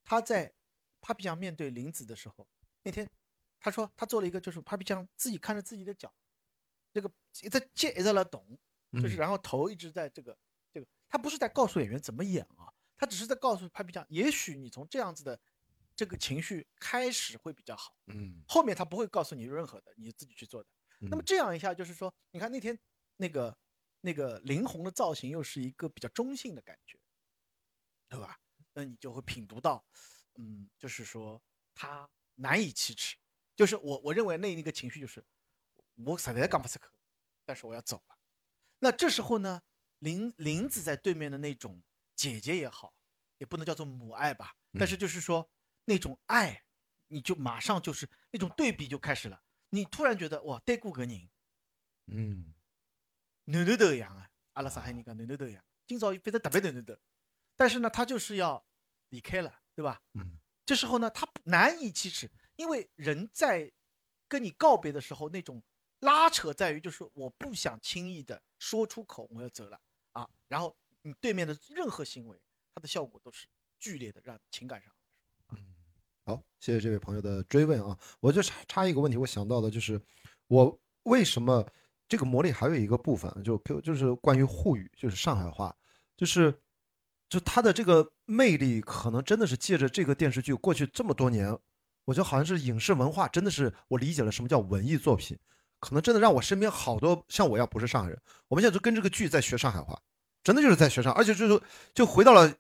他在 Papi 酱面对林子的时候，那天。他说他做了一个，就是 Papi 酱自己看着自己的脚，这个在接在懂，就是然后头一直在这个这个，他不是在告诉演员怎么演啊，他只是在告诉 Papi 酱，也许你从这样子的这个情绪开始会比较好，嗯，后面他不会告诉你任何的，你自己去做的。那么这样一下就是说，你看那天那个那个林红的造型又是一个比较中性的感觉，对吧？那你就会品读到，嗯，就是说他难以启齿。就是我我认为那一个情绪就是，我实在讲不出口，但是我要走了。那这时候呢，林林子在对面的那种姐姐也好，也不能叫做母爱吧，但是就是说那种爱，你就马上就是那种对比就开始了。你突然觉得哇，对过个人，嗯，暖暖的一样啊，阿拉上海人讲暖暖的一样，今朝变得特别暖暖的。但是呢，他就是要离开了，对吧？嗯，这时候呢，他难以启齿。因为人在跟你告别的时候，那种拉扯在于，就是我不想轻易的说出口，我要走了啊。然后你对面的任何行为，它的效果都是剧烈的，让情感上。嗯，好，谢谢这位朋友的追问啊。我就插插一个问题，我想到的就是，我为什么这个魔力还有一个部分，就就是关于沪语，就是上海话，就是就它的这个魅力，可能真的是借着这个电视剧过去这么多年。我觉得好像是影视文化，真的是我理解了什么叫文艺作品，可能真的让我身边好多像我一样不是上海人，我们现在就跟这个剧在学上海话，真的就是在学上，而且就是就回到了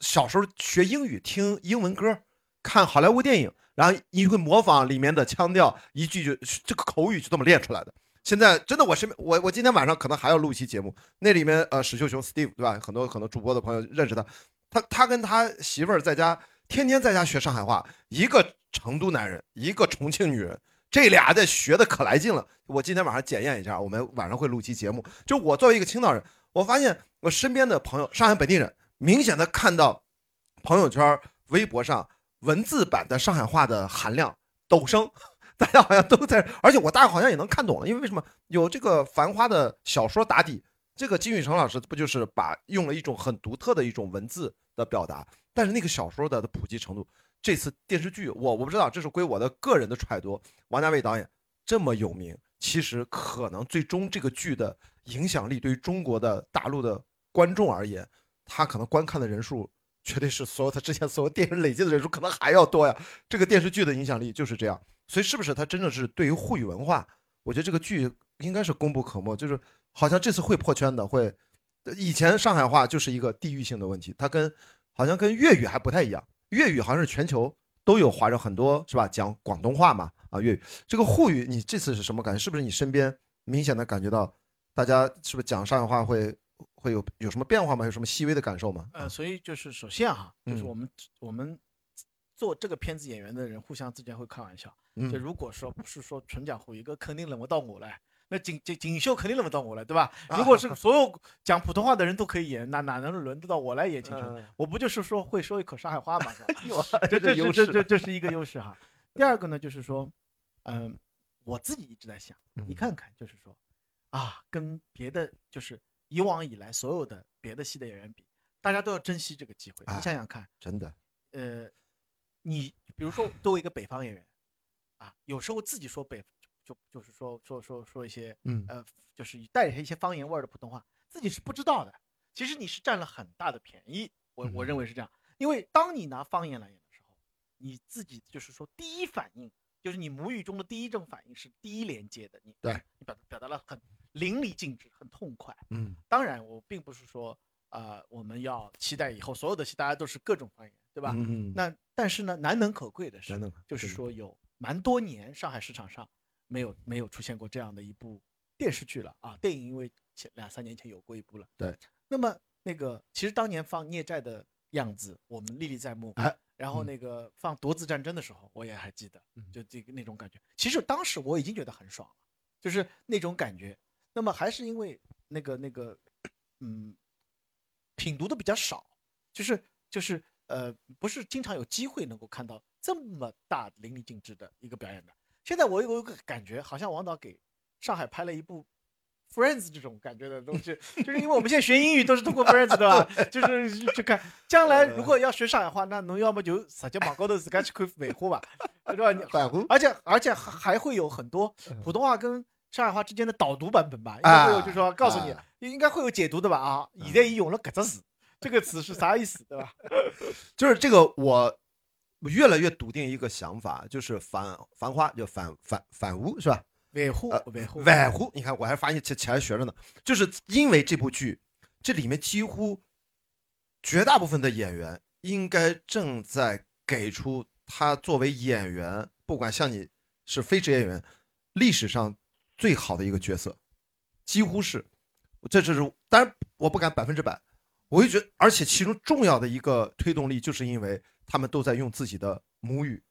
小时候学英语，听英文歌，看好莱坞电影，然后你会模仿里面的腔调，一句就这个口语就这么练出来的。现在真的我身边，我我今天晚上可能还要录一期节目，那里面呃史秀雄 Steve 对吧？很多很多主播的朋友认识他，他他跟他媳妇儿在家。天天在家学上海话，一个成都男人，一个重庆女人，这俩的学的可来劲了。我今天晚上检验一下，我们晚上会录期节目。就我作为一个青岛人，我发现我身边的朋友，上海本地人，明显的看到朋友圈、微博上文字版的上海话的含量陡升，大家好像都在，而且我大概好像也能看懂了，因为为什么有这个繁花的小说打底，这个金宇成老师不就是把用了一种很独特的一种文字的表达，但是那个小说的普及程度，这次电视剧我我不知道，这是归我的个人的揣度。王家卫导演这么有名，其实可能最终这个剧的影响力对于中国的大陆的观众而言，他可能观看的人数绝对是所有他之前所有电影累计的人数可能还要多呀。这个电视剧的影响力就是这样，所以是不是他真的是对于沪语文化？我觉得这个剧应该是功不可没，就是好像这次会破圈的，会以前上海话就是一个地域性的问题，它跟好像跟粤语还不太一样，粤语好像是全球都有华人很多是吧？讲广东话嘛啊粤语，这个沪语你这次是什么感觉？是不是你身边明显的感觉到大家是不是讲上海话会会有有什么变化吗？有什么细微的感受吗？呃，所以就是首先哈，就是我们我们做这个片子演员的人互相之间会开玩笑。就如果说不是说纯讲沪语，哥肯定轮不到我来。那锦锦锦绣肯定轮不到我了，对吧？如果 是所有讲普通话的人都可以演，那哪能轮得到我来演秦琼？我不就是说会说一口上海话吗？这这这这这是一个优势哈。第二个呢，就是说，嗯，我自己一直在想，你看看，就是说，啊，跟别的就是以往以来所有的别的戏的演员比，大家都要珍惜这个机会。你想想看，真的，呃，你比如说作为一个北方演员。啊，有时候自己说北，就就是说说说说一些，嗯呃，就是带着一些方言味儿的普通话，自己是不知道的。其实你是占了很大的便宜，我我认为是这样。因为当你拿方言来演的时候，你自己就是说第一反应，就是你母语中的第一种反应是第一连接的，你对你表表达了很淋漓尽致，很痛快。嗯，当然我并不是说，呃，我们要期待以后所有的戏大家都是各种方言，对吧？嗯嗯。那但是呢，难能可贵的是，就是说有。蛮多年，上海市场上没有没有出现过这样的一部电视剧了啊！电影因为前两三年前有过一部了。对，那么那个其实当年放《孽债》的样子，我们历历在目。哎，然后那个放《夺子战争》的时候，我也还记得，就这个那种感觉。其实当时我已经觉得很爽了，就是那种感觉。那么还是因为那个那个，嗯，品读的比较少，就是就是呃，不是经常有机会能够看到。这么大淋漓尽致的一个表演的，现在我有个感觉，好像王导给上海拍了一部《Friends》这种感觉的东西，就是因为我们现在学英语都是通过 《Friends》对吧？就是去看，将来如果要学上海话，那侬要么就直接网高头自己去看百货吧，对吧？百货，而且而且还会有很多普通话跟上海话之间的导读版本吧，应该会有，就是说告诉你，应该会有解读的吧？啊，现在用了搿只词，这个词是啥意思，对吧？就是这个我。越来越笃定一个想法，就是繁繁花就反反反污是吧？维护维护维护，你看我还发现前前还学着呢，就是因为这部剧，这里面几乎绝大部分的演员应该正在给出他作为演员，不管像你是非职业演员，历史上最好的一个角色，几乎是，这这是当然我不敢百分之百，我就觉得，而且其中重要的一个推动力，就是因为。他们都在用自己的母语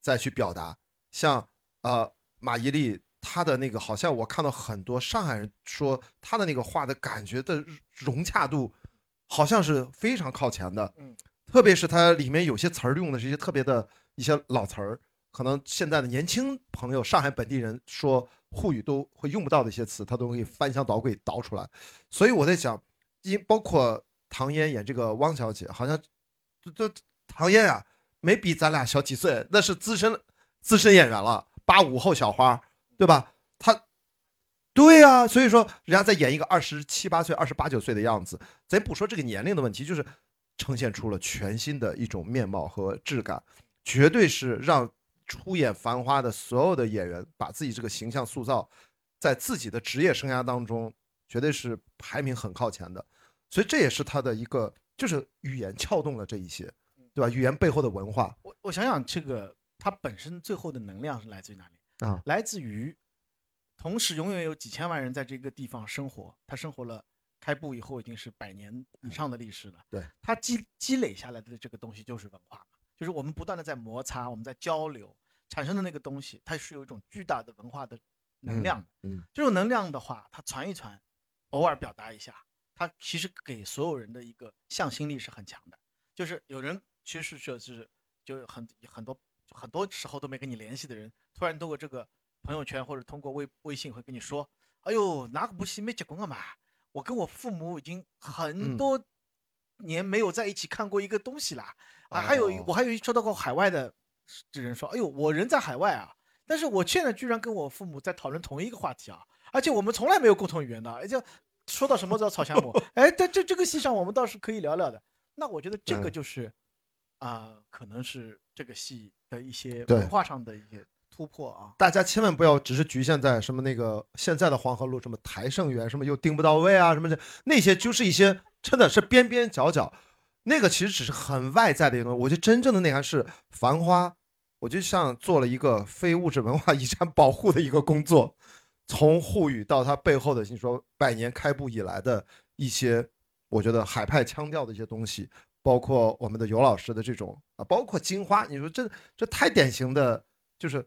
再去表达，像呃马伊琍，她的那个好像我看到很多上海人说她的那个话的感觉的融洽度，好像是非常靠前的。嗯，特别是它里面有些词儿用的是一些特别的一些老词儿，可能现在的年轻朋友、上海本地人说沪语都会用不到的一些词，他都可以翻箱倒柜倒出来。所以我在想，因包括唐嫣演这个汪小姐，好像这这。唐嫣啊，没比咱俩小几岁，那是资深资深演员了，八五后小花，对吧？她，对呀，所以说人家在演一个二十七八岁、二十八九岁的样子，咱不说这个年龄的问题，就是呈现出了全新的一种面貌和质感，绝对是让出演《繁花》的所有的演员把自己这个形象塑造，在自己的职业生涯当中，绝对是排名很靠前的，所以这也是他的一个，就是语言撬动了这一些。对吧？语言背后的文化，我我想想，这个它本身最后的能量是来自于哪里啊？来自于，同时永远有几千万人在这个地方生活，他生活了开埠以后已经是百年以上的历史了。对，它积积累下来的这个东西就是文化，就是我们不断的在摩擦，我们在交流产生的那个东西，它是有一种巨大的文化的能量。嗯，这种能量的话，它传一传，偶尔表达一下，它其实给所有人的一个向心力是很强的。就是有人。其实就是，就很很多很多时候都没跟你联系的人，突然通过这个朋友圈或者通过微微信会跟你说：“哎呦，哪个不是没结棍了嘛？我跟我父母已经很多年没有在一起看过一个东西啦啊。还有我还有收到过海外的这人说，哎呦，我人在海外啊，但是我现在居然跟我父母在讨论同一个话题啊，而且我们从来没有共同语言的，而且说到什么叫草香木，哎，在这这个戏上我们倒是可以聊聊的。那我觉得这个就是啊，可能是这个戏的一些文化上的一些。突破啊！大家千万不要只是局限在什么那个现在的黄河路，什么台盛园，什么又定不到位啊，什么的那些就是一些真的是边边角角，那个其实只是很外在的一个东西。我觉得真正的内涵是《繁花》，我就像做了一个非物质文化遗产保护的一个工作，从沪语到它背后的你说百年开埠以来的一些，我觉得海派腔调的一些东西，包括我们的尤老师的这种啊，包括金花，你说这这太典型的就是。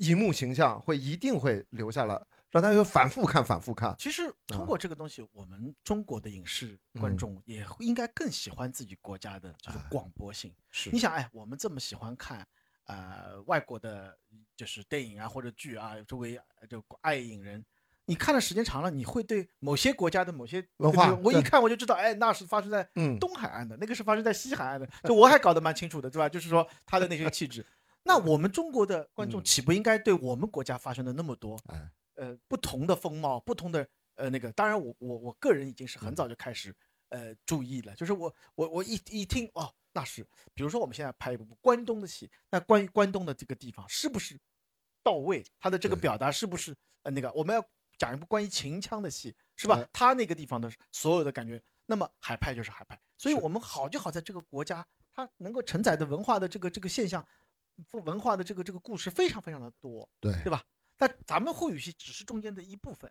荧幕形象会一定会留下来，让大家反复看、反复看。其实通过这个东西，我们中国的影视观众也应该更喜欢自己国家的这个广播性。是，你想，哎，我们这么喜欢看，呃，外国的，就是电影啊或者剧啊，作为就爱影人，你看的时间长了，你会对某些国家的某些文化，我一看我就知道，哎，那是发生在东海岸的，那个是发生在西海岸的，就我还搞得蛮清楚的，对吧？就是说他的那些气质。那我们中国的观众岂不应该对我们国家发生的那么多，呃，不同的风貌，不同的呃那个？当然，我我我个人已经是很早就开始呃注意了，就是我我我一一听哦，那是，比如说我们现在拍一部关东的戏，那关于关东的这个地方是不是到位？他的这个表达是不是呃那个？我们要讲一部关于秦腔的戏，是吧？他那个地方的所有的感觉，那么海派就是海派，所以我们好就好在这个国家，它能够承载的文化的这个这个现象。文化的这个这个故事非常非常的多，对对吧？但咱们沪语戏只是中间的一部分，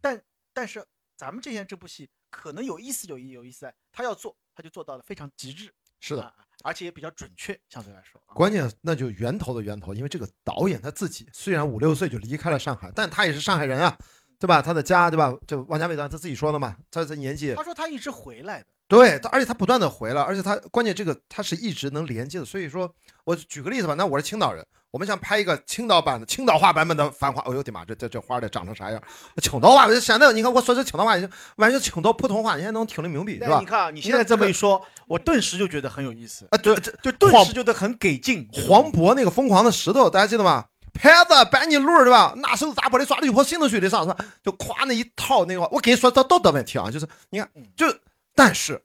但但是咱们这些这部戏可能有意思有意有意思在，他要做他就做到了非常极致，是的，而且也比较准确，相对来说。关键那就源头的源头，因为这个导演他自己虽然五六岁就离开了上海，但他也是上海人啊，对吧？他的家对吧？就王家卫他自己说的嘛，他这年纪，他说他一直回来的。对，他而且他不断的回来，而且他关键这个他是一直能连接的。所以说我举个例子吧，那我是青岛人，我们想拍一个青岛版的青岛话版本的《繁花》，哎呦我的妈，这这这花得长成啥样？青岛话，现在你看我说这青岛话，完全青岛普通话，你还能听得明白，是吧？你看你现在这么一说，我顿时就觉得很有意思啊！对，就顿时觉得很给劲。黄渤那个疯狂的石头，大家记得吗？牌子、摆你路，对吧？拿手砸玻璃，抓的一泼心都碎的上，是吧？就夸那一套那个，我跟你说这道德问题啊，就是你看，就但是。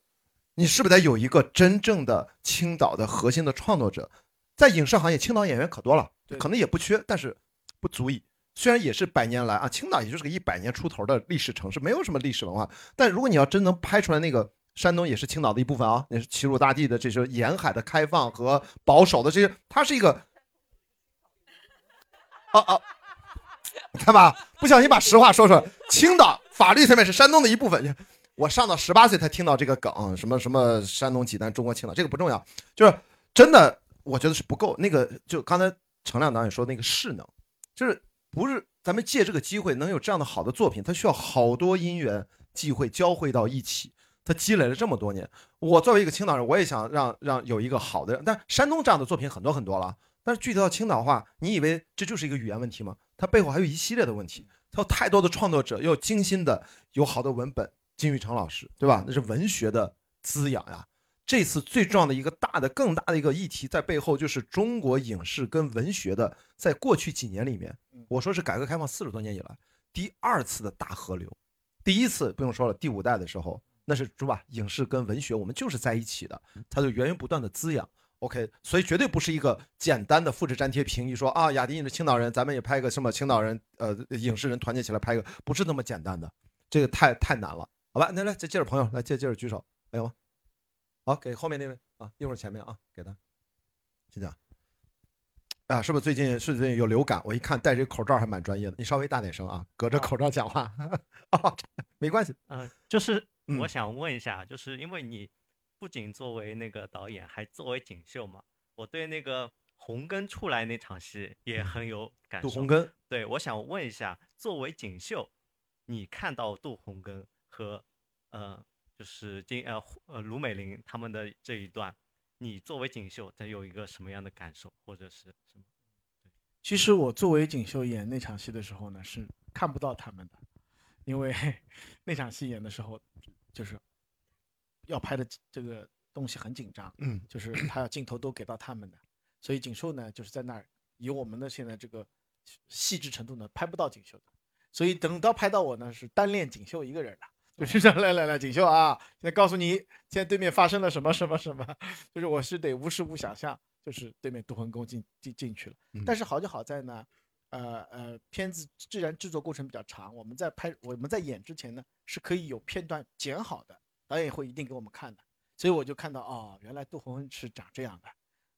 你是不是得有一个真正的青岛的核心的创作者？在影视行业，青岛演员可多了，可能也不缺，但是不足以。虽然也是百年来啊，青岛也就是个一百年出头的历史城市，没有什么历史文化。但如果你要真能拍出来，那个山东也是青岛的一部分啊，那是齐鲁大地的这些沿海的开放和保守的这些，它是一个。哦哦，看吧，不小心把实话说出来，青岛法律层面是山东的一部分。我上到十八岁才听到这个梗，什么什么山东济南，中国青岛，这个不重要，就是真的，我觉得是不够。那个就刚才程亮导演说那个势能，就是不是咱们借这个机会能有这样的好的作品，它需要好多因缘际会交汇到一起，它积累了这么多年。我作为一个青岛人，我也想让让有一个好的，但山东这样的作品很多很多了，但是具体到青岛话，你以为这就是一个语言问题吗？它背后还有一系列的问题，它有太多的创作者，要精心的有好的文本。金玉成老师，对吧？那是文学的滋养呀。这次最重要的一个大的、更大的一个议题在背后，就是中国影视跟文学的，在过去几年里面，我说是改革开放四十多年以来第二次的大河流。第一次不用说了，第五代的时候，那是是吧？影视跟文学我们就是在一起的，它就源源不断的滋养。OK，所以绝对不是一个简单的复制粘贴评一，说啊，雅迪你是青岛人，咱们也拍个什么青岛人，呃，影视人团结起来拍个，不是那么简单的，这个太太难了。好吧，那来再接着朋友来接接着举手，还有吗？好，给后面那位啊，一会儿前面啊，给他，请讲。啊，是不是最近是最近有流感？我一看戴这个口罩还蛮专业的，你稍微大点声啊，隔着口罩讲话。啊，没关系。嗯，就是我想问一下，就是因为你不仅作为那个导演，还作为锦绣嘛，我对那个红根出来那场戏也很有感受。杜红根，对，我想问一下，作为锦绣，你看到杜红根？和，呃，就是金呃呃卢美玲他们的这一段，你作为锦绣，他有一个什么样的感受，或者是什么？其实我作为锦绣演那场戏的时候呢，是看不到他们的，因为 那场戏演的时候，就是要拍的这个东西很紧张，嗯，就是 他要镜头都给到他们的，所以锦绣呢就是在那儿，以我们的现在这个细致程度呢，拍不到锦绣的，所以等到拍到我呢，是单练锦绣一个人的。就是 这样，来来来，锦绣啊，现在告诉你，现在对面发生了什么什么什么，就是我是得无时无想象，就是对面杜恒宫进进进去了。但是好就好在呢，呃呃，片子既然制作过程比较长，我们在拍我们在演之前呢，是可以有片段剪好的，导演会一定给我们看的。所以我就看到哦，原来杜恒是长这样的，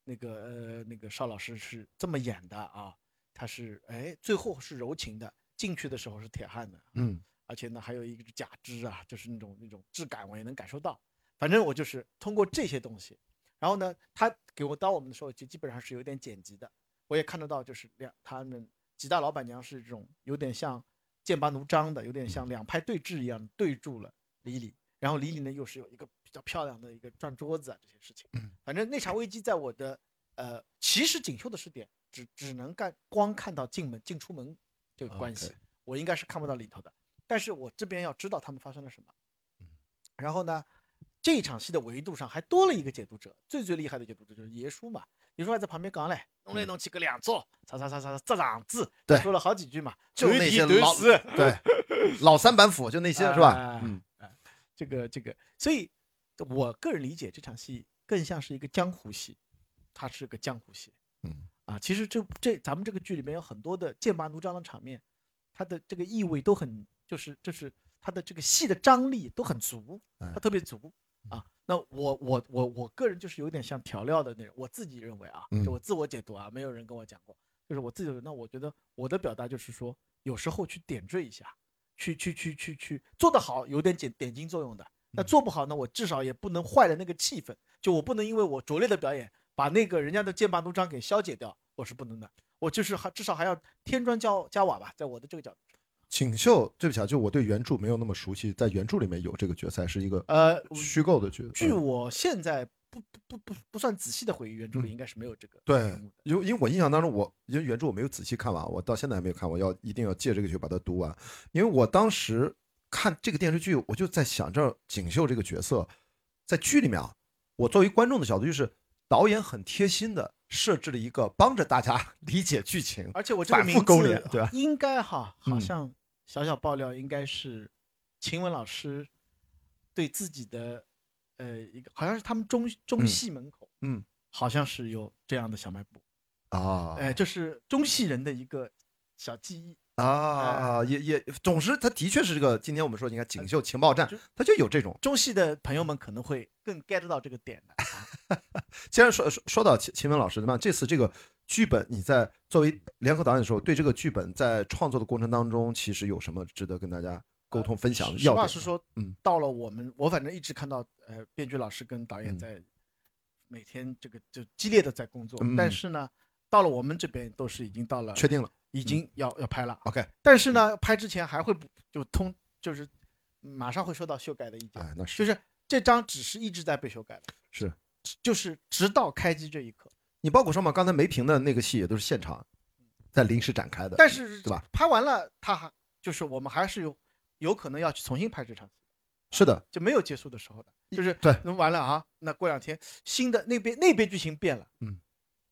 那个呃那个邵老师是这么演的啊，他是哎最后是柔情的，进去的时候是铁汉的，嗯。而且呢，还有一个假肢啊，就是那种那种质感，我也能感受到。反正我就是通过这些东西，然后呢，他给我导我们的时候，就基本上是有点剪辑的。我也看得到，就是两他们几大老板娘是这种有点像剑拔弩张的，有点像两派对峙一样对住了李李。然后李李呢，又是有一个比较漂亮的一个转桌子啊，这些事情。反正那场危机在我的呃，其实锦绣的视点只只能干光看到进门进出门这个关系，我应该是看不到里头的。但是我这边要知道他们发生了什么，然后呢，这一场戏的维度上还多了一个解读者，最最厉害的解读者就是耶稣嘛。爷叔还在旁边讲嘞，弄来弄去个两座，擦擦擦擦这样子，对，说了好几句嘛，就那些老对老三板斧，就那些是吧？嗯，这个这个，所以我个人理解这场戏更像是一个江湖戏，它是个江湖戏。嗯啊，其实这这咱们这个剧里面有很多的剑拔弩张的场面，它的这个意味都很。就是就是它的这个戏的张力都很足，它特别足啊。那我我我我个人就是有点像调料的那种，我自己认为啊，就我自我解读啊，没有人跟我讲过，就是我自己。那我觉得我的表达就是说，有时候去点缀一下，去去去去去做得好，有点点点睛作用的。那做不好呢，我至少也不能坏了那个气氛，就我不能因为我拙劣的表演，把那个人家的剑拔弩张给消解掉，我是不能的。我就是还至少还要添砖加加瓦吧，在我的这个角度。锦绣，对不起啊，就我对原著没有那么熟悉，在原著里面有这个角色，是一个呃虚构的角色。据我现在不不不不不算仔细的回忆，原著里应该是没有这个。对，因为因为我印象当中，我因为原著我没有仔细看完，我到现在还没有看，我要一定要借这个剧把它读完。因为我当时看这个电视剧，我就在想，这锦绣这个角色在剧里面啊，我作为观众的角度，就是导演很贴心的设置了一个帮着大家 理解剧情，而且我这个名字对吧？应该哈，好像。小小爆料应该是秦雯老师对自己的呃一个，好像是他们中中戏门口，嗯，好像是有这样的小卖部啊，哎，就是中戏人的一个小记忆啊，也也总之他的确是这个。今天我们说，你看锦绣情报站，他就有这种中戏的朋友们可能会更 get 到这个点的。既然说说说到秦秦文老师，那么这次这个。剧本，你在作为联合导演的时候，对这个剧本在创作的过程当中，其实有什么值得跟大家沟通分享的？实话实说，嗯，到了我们，我反正一直看到，呃，编剧老师跟导演在每天这个就激烈的在工作，但是呢，到了我们这边都是已经到了确定了，已经要要拍了。OK，但是呢，拍之前还会就通，就是马上会收到修改的意见。哎，那是，就是这张纸是一直在被修改的，是，就是直到开机这一刻。你包括说嘛，刚才梅屏的那个戏也都是现场，在临时展开的，但是对吧？拍完了，他还就是我们还是有有可能要去重新拍这场戏，是的，就没有结束的时候的，就是对，那完了啊，那过两天新的那边那边剧情变了，嗯，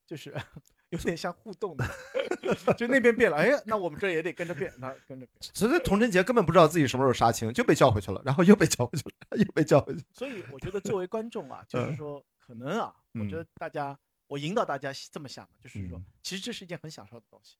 就是 有点像互动的，就那边变了，哎，那我们这也得跟着变，那跟着变。所以童贞杰根本不知道自己什么时候杀青，就被叫回去了，然后又被叫回去了，又被叫回去。所以我觉得作为观众啊，就是说可能啊，我觉得大家。我引导大家这么想嘛，就是说，其实这是一件很享受的东西，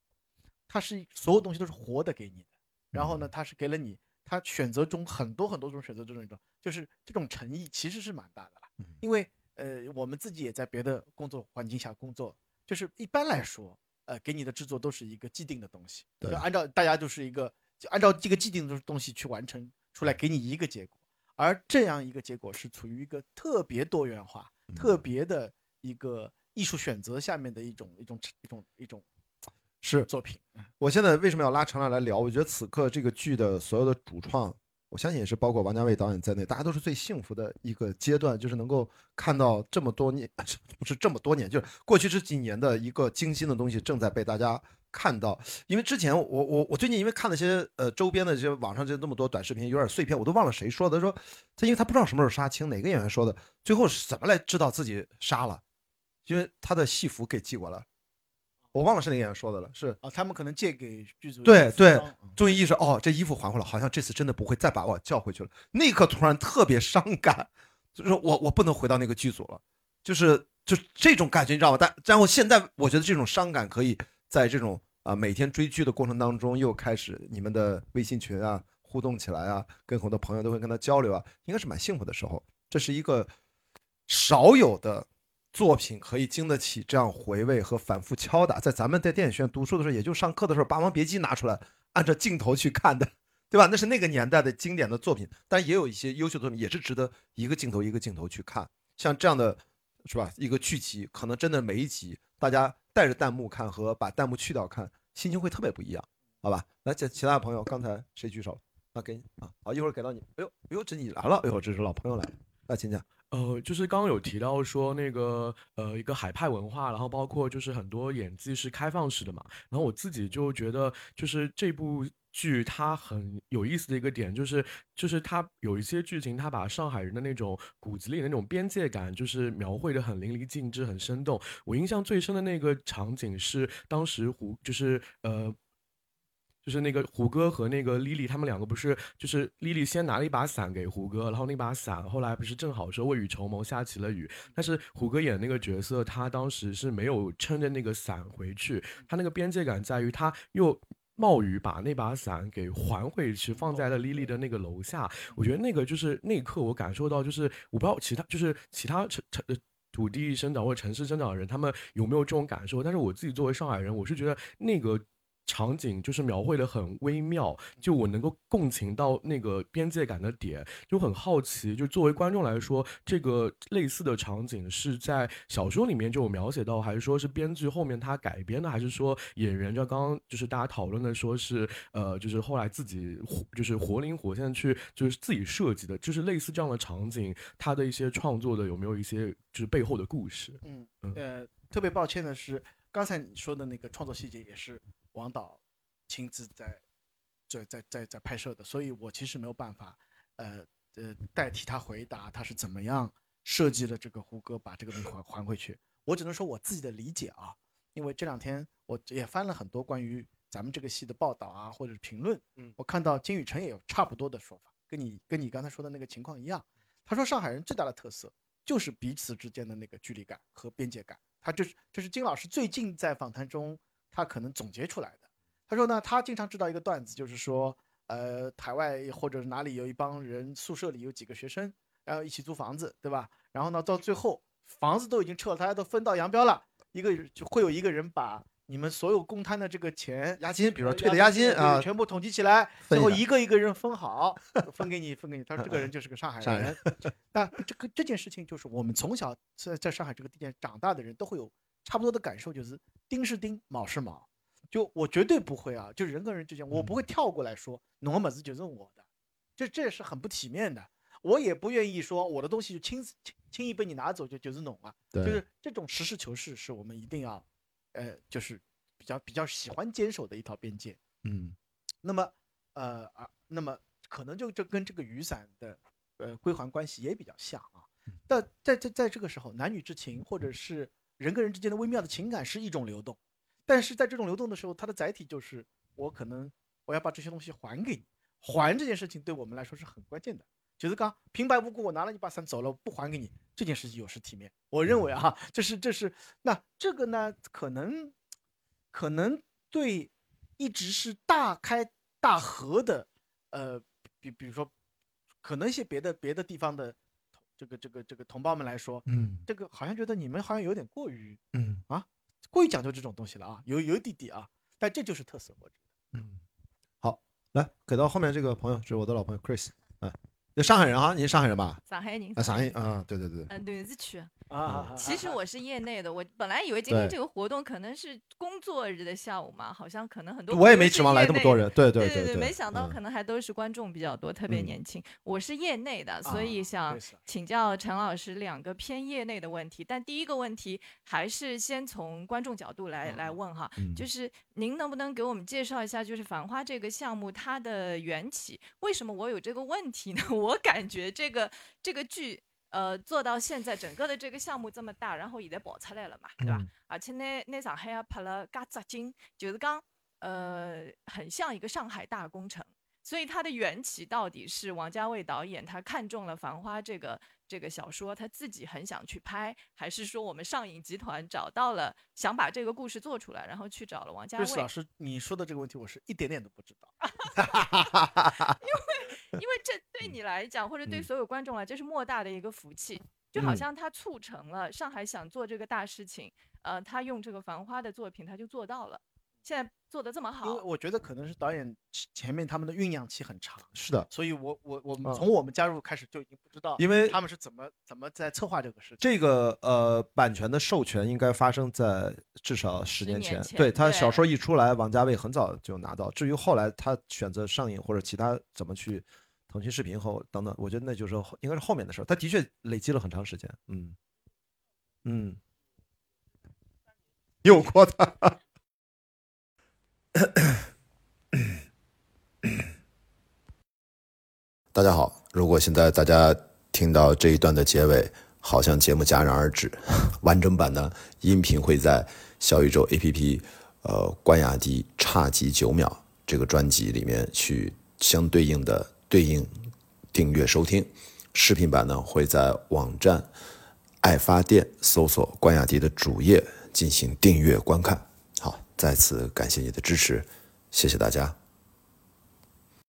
它是所有东西都是活的给你的，然后呢，它是给了你，它选择中很多很多种选择中一种，就是这种诚意其实是蛮大的了。因为呃，我们自己也在别的工作环境下工作，就是一般来说，呃，给你的制作都是一个既定的东西，就按照大家就是一个，就按照这个既定的东西去完成出来，给你一个结果，而这样一个结果是处于一个特别多元化、特别的一个。艺术选择下面的一种一种一种一种是作品。我现在为什么要拉陈亮来聊？我觉得此刻这个剧的所有的主创，我相信也是包括王家卫导演在内，大家都是最幸福的一个阶段，就是能够看到这么多年，不是这么多年，就是过去这几年的一个精心的东西正在被大家看到，因为之前我我我最近因为看那些呃周边的这些网上这那么多短视频，有点碎片，我都忘了谁说的。说他因为他不知道什么时候杀青，哪个演员说的，最后怎么来知道自己杀了？因为他的戏服给寄过来，我忘了是哪个演员说的了。是啊，他们可能借给剧组。对对，终于意识哦，这衣服还回来，好像这次真的不会再把我叫回去了。那一刻突然特别伤感，就是我我不能回到那个剧组了，就是就这种感觉，你知道吗？但然后现在我觉得这种伤感可以。在这种啊每天追剧的过程当中，又开始你们的微信群啊互动起来啊，跟很多朋友都会跟他交流啊，应该是蛮幸福的时候。这是一个少有的作品，可以经得起这样回味和反复敲打。在咱们在电影学院读书的时候，也就上课的时候，《霸王别姬》拿出来按照镜头去看的，对吧？那是那个年代的经典的作品，但也有一些优秀作品，也是值得一个镜头一个镜头去看。像这样的，是吧？一个剧集，可能真的每一集大家。带着弹幕看和把弹幕去掉看，心情会特别不一样，好吧？来，其其他朋友，刚才谁举手？啊，给你啊，好，一会儿给到你。哎呦，哎呦，这你来了，哎呦，这是老朋友来了，来，请讲。呃，就是刚刚有提到说那个呃一个海派文化，然后包括就是很多演技是开放式的嘛，然后我自己就觉得就是这部。剧它很有意思的一个点就是，就是它有一些剧情，它把上海人的那种骨子里的那种边界感，就是描绘的很淋漓尽致，很生动。我印象最深的那个场景是当时胡，就是呃，就是那个胡歌和那个莉莉，他们两个不是，就是莉莉先拿了一把伞给胡歌，然后那把伞后来不是正好说未雨绸缪下起了雨，但是胡歌演那个角色，他当时是没有撑着那个伞回去，他那个边界感在于他又。冒雨把那把伞给还回去，放在了莉莉的那个楼下。我觉得那个就是那一刻，我感受到，就是我不知道其他就是其他城城土地生长或者城市生长的人，他们有没有这种感受。但是我自己作为上海人，我是觉得那个。场景就是描绘的很微妙，就我能够共情到那个边界感的点，就很好奇。就作为观众来说，这个类似的场景是在小说里面就有描写到，还是说是编剧后面他改编的，还是说演员就刚刚就是大家讨论的，说是呃，就是后来自己就是活灵活现去就是自己设计的，就是类似这样的场景，他的一些创作的有没有一些就是背后的故事？嗯呃，特别抱歉的是，刚才你说的那个创作细节也是。王导亲自在在在在在拍摄的，所以我其实没有办法，呃呃代替他回答他是怎么样设计了这个胡歌把这个东西还还回去。我只能说我自己的理解啊，因为这两天我也翻了很多关于咱们这个戏的报道啊，或者是评论，嗯，我看到金宇澄也有差不多的说法，跟你跟你刚才说的那个情况一样。他说上海人最大的特色就是彼此之间的那个距离感和边界感。他这是这是金老师最近在访谈中。他可能总结出来的。他说呢，他经常知道一个段子，就是说，呃，海外或者哪里有一帮人，宿舍里有几个学生，然后一起租房子，对吧？然后呢，到最后房子都已经撤了，大家都分道扬镳了，一个就会有一个人把你们所有公摊的这个钱押金，比如说退的押金啊，全部统计起来，最后一个一个人分好，分给你，分给你。他说这个人 就是个上海人。那这个这件事情就是我们从小在在上海这个地点长大的人都会有差不多的感受，就是。丁是丁，卯是卯，就我绝对不会啊！就人跟人之间，我不会跳过来说侬么子就是我的，这这也是很不体面的。我也不愿意说我的东西就轻轻轻易被你拿走就就是侬啊。就是这种实事求是，是我们一定要，呃，就是比较比较喜欢坚守的一套边界。嗯，那么呃啊，那么可能就就跟这个雨伞的呃归还关系也比较像啊。但在在在这个时候，男女之情或者是。人跟人之间的微妙的情感是一种流动，但是在这种流动的时候，它的载体就是我可能我要把这些东西还给你，还这件事情对我们来说是很关键的。就是刚平白无故我拿了一把伞走了不还给你，这件事情有失体面。我认为啊，这是这是那这个呢，可能可能对一直是大开大合的，呃，比比如说可能一些别的别的地方的。这个这个这个同胞们来说，嗯，这个好像觉得你们好像有点过于，嗯啊，过于讲究这种东西了啊，有有一点点啊，但这就是特色，我觉得。嗯，好，来给到后面这个朋友，是我的老朋友 Chris，嗯，上海人啊，您上海人吧？上海人。啊，上海啊，对对对。嗯，南市区。啊，其实我是业内的，我本来以为今天这个活动可能是工作日的下午嘛，好像可能很多我也没指望来这么多人，对对对对，没想到可能还都是观众比较多，特别年轻。我是业内的，所以想请教陈老师两个偏业内的问题。但第一个问题还是先从观众角度来来问哈，就是您能不能给我们介绍一下，就是《繁花》这个项目它的缘起？为什么我有这个问题呢？我感觉这个这个剧。呃，做到现在整个的这个项目这么大，然后现在跑出来了嘛，对吧？而且呢，那上海也拍了嘎扎金，就是讲，呃，很像一个上海大工程。所以它的缘起到底是王家卫导演他看中了《繁花》这个这个小说，他自己很想去拍，还是说我们上影集团找到了想把这个故事做出来，然后去找了王家卫？老师，你说的这个问题我是一点点都不知道，因为因为这 对你来讲，或者对所有观众来，这是莫大的一个福气，就好像他促成了上海想做这个大事情，呃，他用这个《繁花》的作品，他就做到了。现在做的这么好，因为我觉得可能是导演前面他们的酝酿期很长，是的，所以我我我们从我们加入开始就已经不知道，因为他们是怎么怎么在策划这个事情。这个呃，版权的授权应该发生在至少十年前，对他小说一出来，王家卫很早就拿到。至于后来他选择上映或者其他怎么去腾讯视频后等等，我觉得那就是应该是后面的事儿。他的确累积了很长时间，嗯嗯，有过的。大家好，如果现在大家听到这一段的结尾，好像节目戛然而止，完整版的音频会在小宇宙 APP，呃，关雅迪差几九秒这个专辑里面去相对应的对应订阅收听，视频版呢会在网站爱发电搜索关雅迪的主页进行订阅观看。再次感谢你的支持，谢谢大家。